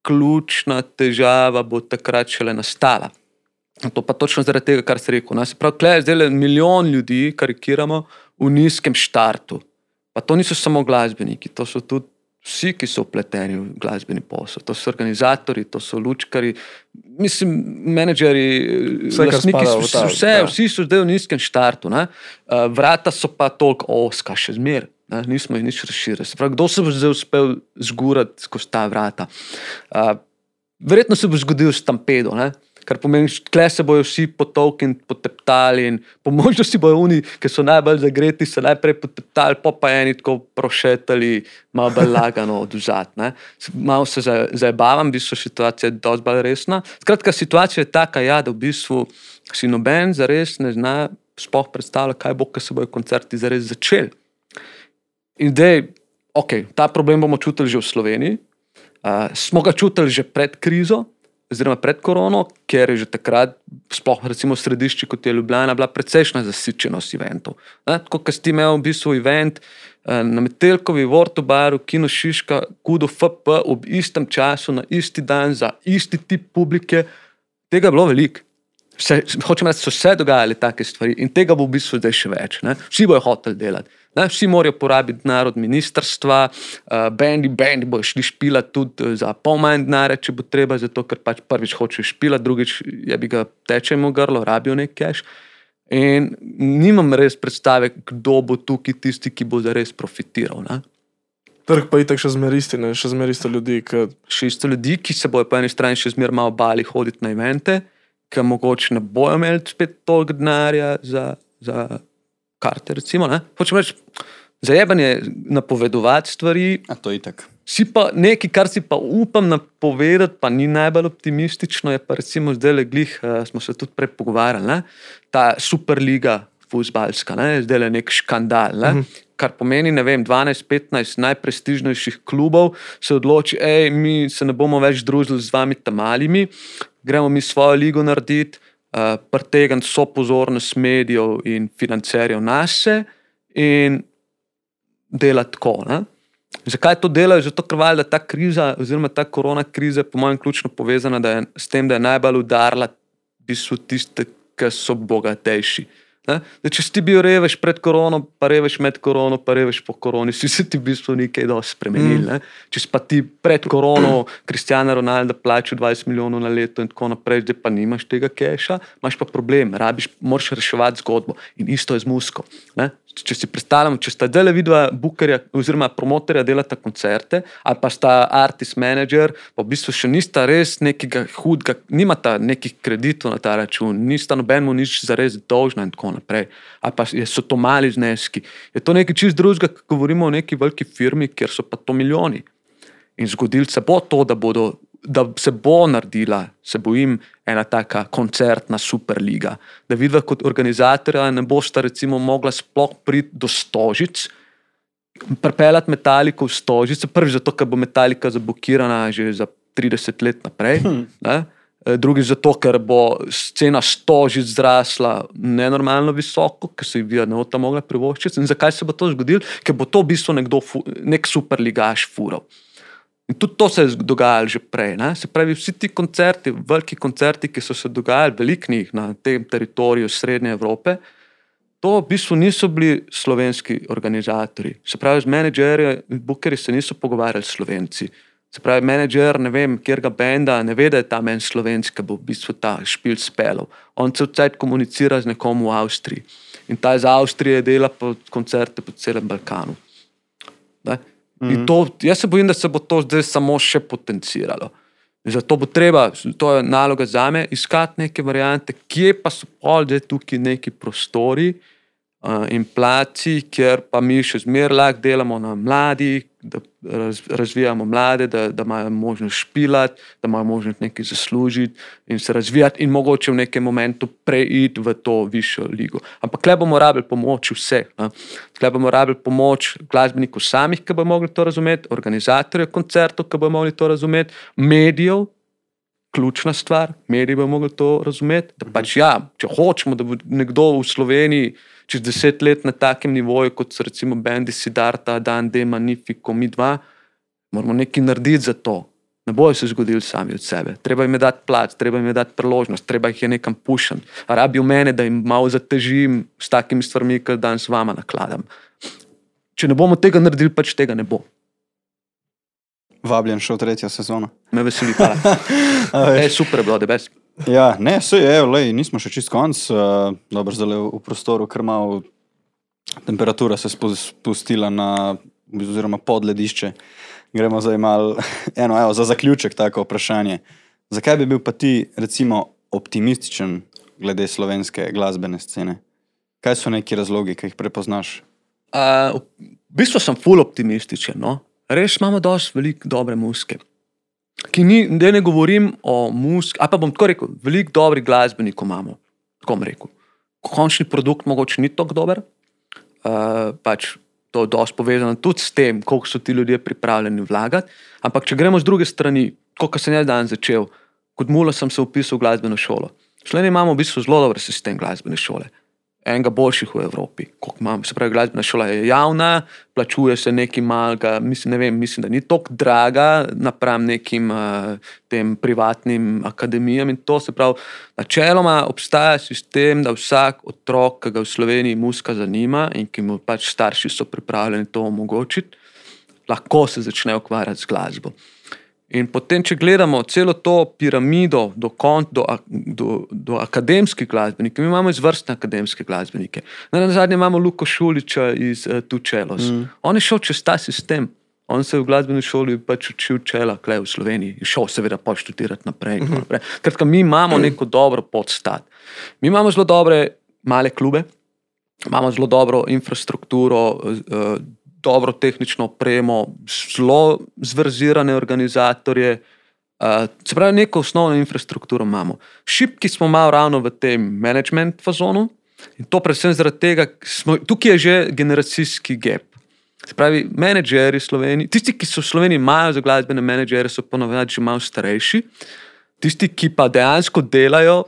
ključna težava bo takrat šele nastala. To pa točno zaradi tega, kar si rekel. Ne? Se pravi, klej zdaj le milijon ljudi, karikiramo, v nizkem štartu. Pa to niso samo glasbeniki, to so tudi vsi, ki so upleteni v glasbeni posel. To so organizatori, to so lučkari, mislim, menedžeri, Vse, lastniki, ta- vse, ja. vsi so zdaj v nizkem štartu. ne. Uh, vrata so pa toliko oska, še zmeraj. Nismo jih nič razširili. Pravi, kdo se bo zdaj uspel zgurati skozi ta vrata? Uh, verjetno se bo zgodil stampedo, ne? Kar pomeni, da se bodo vsi potolkli in poteptali. In po možnosti bojo oni, ki so najbolj zagreti, se najprej poteptali, pa pa eni tako prošetali, malo bolj lagano oduzat. ne. Malo se za- zabavam, v bistvu situacija je dosti bolj resna. Skratka, situacija je taka, ja, da v bistvu si noben zares ne zna sploh predstavljati, kaj bo, ko se bojo koncerti zares začeli. In zdaj, okay, ta problem bomo čutili že v Sloveniji. Uh, smo ga čutili že pred krizo, oziroma pred korono, ker je že takrat, sploh recimo v središču kot je Ljubljana, bila precejšna zasičenost eventov. Ne, Tako kot si imel v bistvu event uh, na Metelkovi, Vortobaru, Kino Šiška, Kudo FP ob istem času, na isti dan, za isti tip publike, tega je bilo veliko. Vse, hočem reči, so se dogajale take stvari in tega bo v bistvu zdaj še več. Ne? Vsi bojo hoteli delati. Ne? Vsi morajo porabiti denar od ministrstva, uh, bendi, bendi bojo šli špilati tudi eh, za pol manj denarja, če bo treba, zato ker pač prvič hočejo špilati, drugič je bi ga tečemo grlo, rabijo nek cash. In nimam res predstave, kdo bo tukaj tisti, ki bo zares profitiral. Ne? Trg pa je tako še zmeraj isti, ne? še zmeraj isto ljudi. Ki... še isto ljudi, ki se bojo po eni strani še zmeraj malo bali hoditi na evente, ki mogoče ne bojo imeli spet toliko denarja za, za karte. Recimo, ne. Hočem reči, zajebanje napovedovati stvari, A to je tako. si pa nekaj, kar si pa upam napovedati, pa ni najbolj optimistično, je pa recimo zdaj le glih, uh, smo se tudi prej pogovarjali, ne? ta superliga fuzbalska, ne? zdaj le nek škandal. Ne? Mm -hmm. Kar pomeni, ne vem, 12-15 najprestižnejših klubov se odloči, da mi se ne bomo več družili z vami tam malimi, gremo mi svojo ligo narediti, uh, pretegniti so pozornost medijev in financerjev nase in delati tako. Ne? Zakaj to delajo? Zato, ker valjda ta kriza, oziroma ta korona kriza, po mojem, ključno povezana je, s tem, da je najbolj udarila v bistvu tiste, ki so bogatejši. Ne? Da, če si bil revež pred korono, pa revež med korono, pa revež po koroni, si se ti v bistvu nekaj dosti spremenil. Mm. Če si pa ti pred korono, Kristjana Ronalda, plačal 20 milijonov na leto in tako naprej, zdaj pa nimaš tega keša, imaš pa problem, rabiš, moraš reševati zgodbo. In isto je z musko. Ne? Če si predstavljamo, če sta dele vidva bukerja oziroma promotorja delata koncerte, ali pa sta artist manager, pa v bistvu še nista res nekega hudega, nimata nekih kreditov na ta račun, nista nobenemu nič zares dolžna in tako naprej. Ali pa so to mali zneski. Je to nekaj čist drugega, ko govorimo o neki veliki firmi, kjer so pa to milijoni. In zgodil se bo to, da, bodo, da se bo naredila, se bojim, ena taka koncertna superliga. Da vidva kot organizatorja ne bosta recimo mogla sploh priti do stožic, pripeljati metaliko v stožice, prvič zato, ker bo metalika zablokirana že za 30 let naprej. Hm. Ne? Eh, Drugič zato, ker bo cena stožic zrasla nenormalno visoko, ker se vija ne bo tam mogla privoščiti. In zakaj se bo to zgodilo? Ker bo to v bistvu nekdo, nek superligaš fural. In tudi to se je dogajalo že prej. Ne? Se pravi, vsi ti koncerti, veliki koncerti, ki so se dogajali, veliko njih na tem teritoriju Srednje Evrope, to v bistvu niso bili slovenski organizatori. Se pravi, z menedžerji in bookerji se niso pogovarjali slovenci. Se pravi, menedžer, ne vem, kjer ga benda, ne ve, da je tam en slovenski, ki bo v bistvu ta špil spelov. On se vcajt komunicira z nekom v Avstriji. In ta iz Avstrije dela po koncerte po celem Balkanu. Ne? In To, jaz se bojim, da se bo to zdaj samo še potenciralo. In Zato bo treba, to je naloga za me, iskati neke variante, kje pa so pol zdaj tukaj neki prostori uh, in placi, kjer pa mi še zmeraj lahko delamo na mladih, da raz, razvijamo mlade, da, da imajo možnost špilati, da imajo možnost nekaj zaslužiti in se razvijati, in mogoče v nekem momentu preiti v to višjo ligo. Ampak le bomo rabili pomoč vseh. Tukaj bomo rabili pomoč glasbenikov samih, ki bodo mogli to razumeti, organizatorjev koncertov, ki bodo mogli to razumeti, medijev, ključna stvar, mediji bodo mogli to razumeti. Da pač, ja, če hočemo, da bo nekdo v Sloveniji čez deset let na takem nivoju, kot so recimo Bendi Sidarta, Dan D, Magnifico, mi dva, moramo nekaj narediti za to. Ne bojo se zgodili sami od sebe. Treba jim je dati plač, treba jim je dati priložnost, treba jih je nekam pušiti. Rabijo mene, da jim malo zatežim s takimi stvarmi, ki danes vama nakladam. Če ne bomo tega naredili, pač tega ne bo. Vabljen še v tretjo sezono. Me veseli, hvala. Ej, super je bilo, da bes. Ja, ne, vse je, lej, nismo še čist konc, uh, dobro, zdaj v prostoru, ker malo temperatura se spu- spustila na, oziroma pod ledišče. Gremo zdaj malo, eno, evo, za zaključek tako vprašanje. Zakaj bi bil pa ti, recimo, optimističen glede slovenske glasbene scene? Kaj so neki razlogi, ki jih prepoznaš? Uh, v bistvu sem full optimističen. No? Res imamo dosti veliko dobre muske. Ki ni, da ne govorim o muski, ali pa bom tako rekel, veliko dobrih glasbenikov imamo. Tako bom rekel. Končni produkt mogoče ni tako dober, uh, pač to je dosti povezano tudi s tem, koliko so ti ljudje pripravljeni vlagati. Ampak če gremo z druge strani, kot sem jaz danes začel, kot mula sem se upisal v glasbeno šolo. V Sloveniji imamo v bistvu zelo dober sistem glasbene šole enega boljših v Evropi. koliko Imam, se pravi, glasbena šola je javna, plačuje se nekaj malega, mislim, ne vem, mislim, da ni tako draga napram nekim uh, tem privatnim akademijam in to se pravi, načeloma obstaja sistem, da vsak otrok, ki ga v Sloveniji muska zanima in ki mu pač starši so pripravljeni to omogočiti, lahko se začne ukvarjati z glasbo. In potem, če gledamo celo to piramido do, kon, do, do, do akademskih glasbenikov, mi imamo izvrstne akademske glasbenike. Na zadnje imamo Luko Šuliča iz uh, Tučelos. Mm. On je šel čez ta sistem. On se je v glasbeni šoli pač učil čela, klej v Sloveniji, in šel seveda pa študirati naprej. in tako naprej. Kratka, mi imamo neko dobro podstat. Mi imamo zelo dobre male klube, imamo zelo dobro infrastrukturo, eh, dobro tehnično opremo, zelo zverzirane organizatorje. Uh, se pravi, neko osnovno infrastrukturo imamo. Šipki smo malo ravno v tem management fazonu in to predvsem zaradi tega, smo, tukaj je že generacijski gap. Se pravi, menedžeri Slovenije, tisti, ki so v Sloveniji imajo za glasbene menedžere, so ponovadi že malo starejši, tisti, ki pa dejansko delajo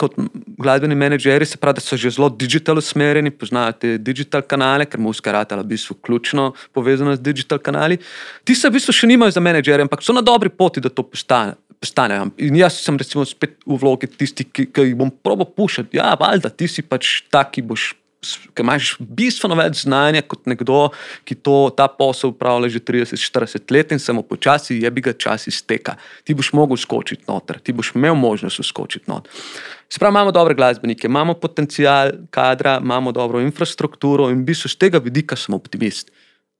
kot glasbeni menedžeri, se pravi, da so že zelo digital usmerjeni, poznajo te digital kanale, ker muska ratala v bistvu ključno povezana z digital kanali. Ti se v bistvu še nimajo za menedžere, ampak so na dobri poti, da to postane. Postanejo. In jaz sem recimo spet v vlogi tisti, ki, ki jih bom probo pušati. Ja, valjda, ti si pač tak, ki boš. Ker imaš bistveno več znanja kot nekdo, ki to, ta posel upravlja že 30-40 let in se mu počasi, je bi ga čas izteka. Ti boš mogel skočiti noter, ti boš imel možnost skočiti noter. Sprav imamo dobre glasbenike, imamo potencial kadra, imamo dobro infrastrukturo in v bistvu z tega vidika sem optimist.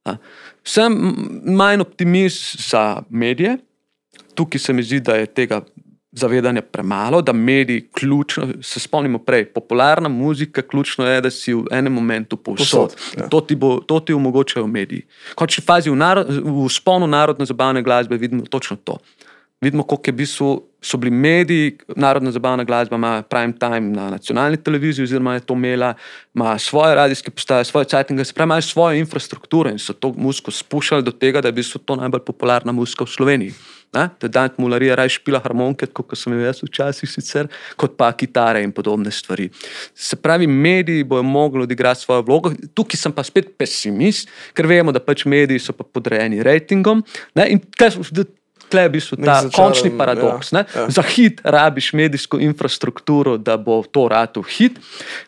a. Sem manj optimist za medije, tukaj se mi zdi, da je tega zavedanja premalo, da mediji ključno, se spomnimo prej, popularna muzika, ključno je, da si v enem momentu povsod. Povsod, ja. To ti, bo, to ti omogočajo mediji. Končni fazi v, naro, v sponu narodno zabavne glasbe vidimo točno to. vidimo, koliko je v bistvu, so bili mediji, narodna zabavna glasba ima prime time na nacionalni televiziji, oziroma je to imela, ima svoje radijske postaje, svoje cajtinge, se pravi, imajo svojo infrastrukturo in so to muziko spuščali do tega, da je v bistvu to najbolj popularna muzika v Sloveniji. Da Dan Mularija raje špila harmonike, kot sem jih jaz včasih sicer, kot pa kitare in podobne stvari. Se pravi, mediji bojo mogli odigrati svojo vlogo. Tukaj sem pa spet pesimist, ker vemo, da pač mediji so pa podrejeni rejtingom. Ne? In kaj, Tle je v bistvu Nek ta začaran, končni paradoks. ja, Ja, ja. ja. Za hit rabiš medijsko infrastrukturo, da bo to rado hit.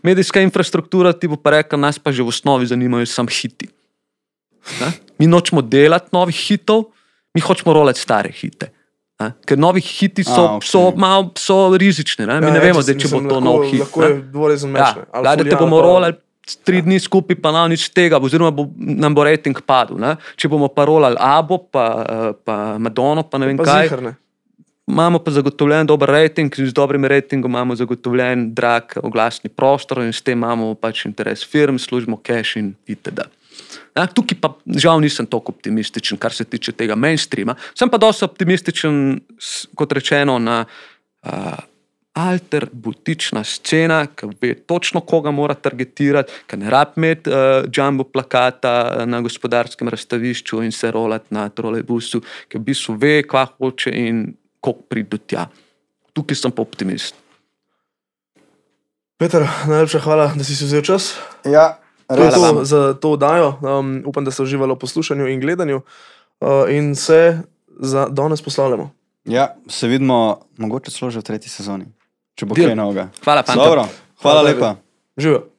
Medijska infrastruktura ti bo pa rekla, nas pa že v osnovi zanimajo samo hiti. Ne? Mi nočemo delati novih hitov, mi hočemo rolati stare hite. Ne? Ker novi hiti so, A, A, okay. so, malo, so rizični. Ne? Mi Ja, ne ja, vemo, če zdaj, če bo to lahko- nov hit. Lahko je dvorezen meč. Ja, da te bomo rolali tri dni skupaj, pa nam nič tega, oziroma bo, nam bo rejting padel. Ne? Če bomo pa rolali Abo, pa, eh, pa Madono, pa ne vem Pa kaj. zihar, ne. Imamo pa zagotovljen dober rejting, z dobrim rejtingom imamo zagotovljen drag oglasni prostor in s tem imamo pač interes firm, služimo cache in itd. Ja, tukaj pa žal nisem tako optimističen, kar se tiče tega mainstreama. Sem pa dosti optimističen, kot rečeno, na uh, alter butična scena, ki ve točno, koga mora targetirati, ki ne rab imeti uh, jumbo plakata na gospodarskem razstavišču in se rolati na trolejbusu, ki v bistvu ve, kva hoče in koliko pride do tja. Tukaj sem pa optimist. Peter, najlepša hvala, da si si vzel čas. Ja, To je Hvala to za to oddajo. Um, upam, da ste uživali v poslušanju in gledanju. Uh, in se za danes poslavljamo. Ja, se vidimo, mogoče celo že v tretji sezoni, če bo kaj novega. Hvala. Dobro, hvala Hvala, lepa. Živijo.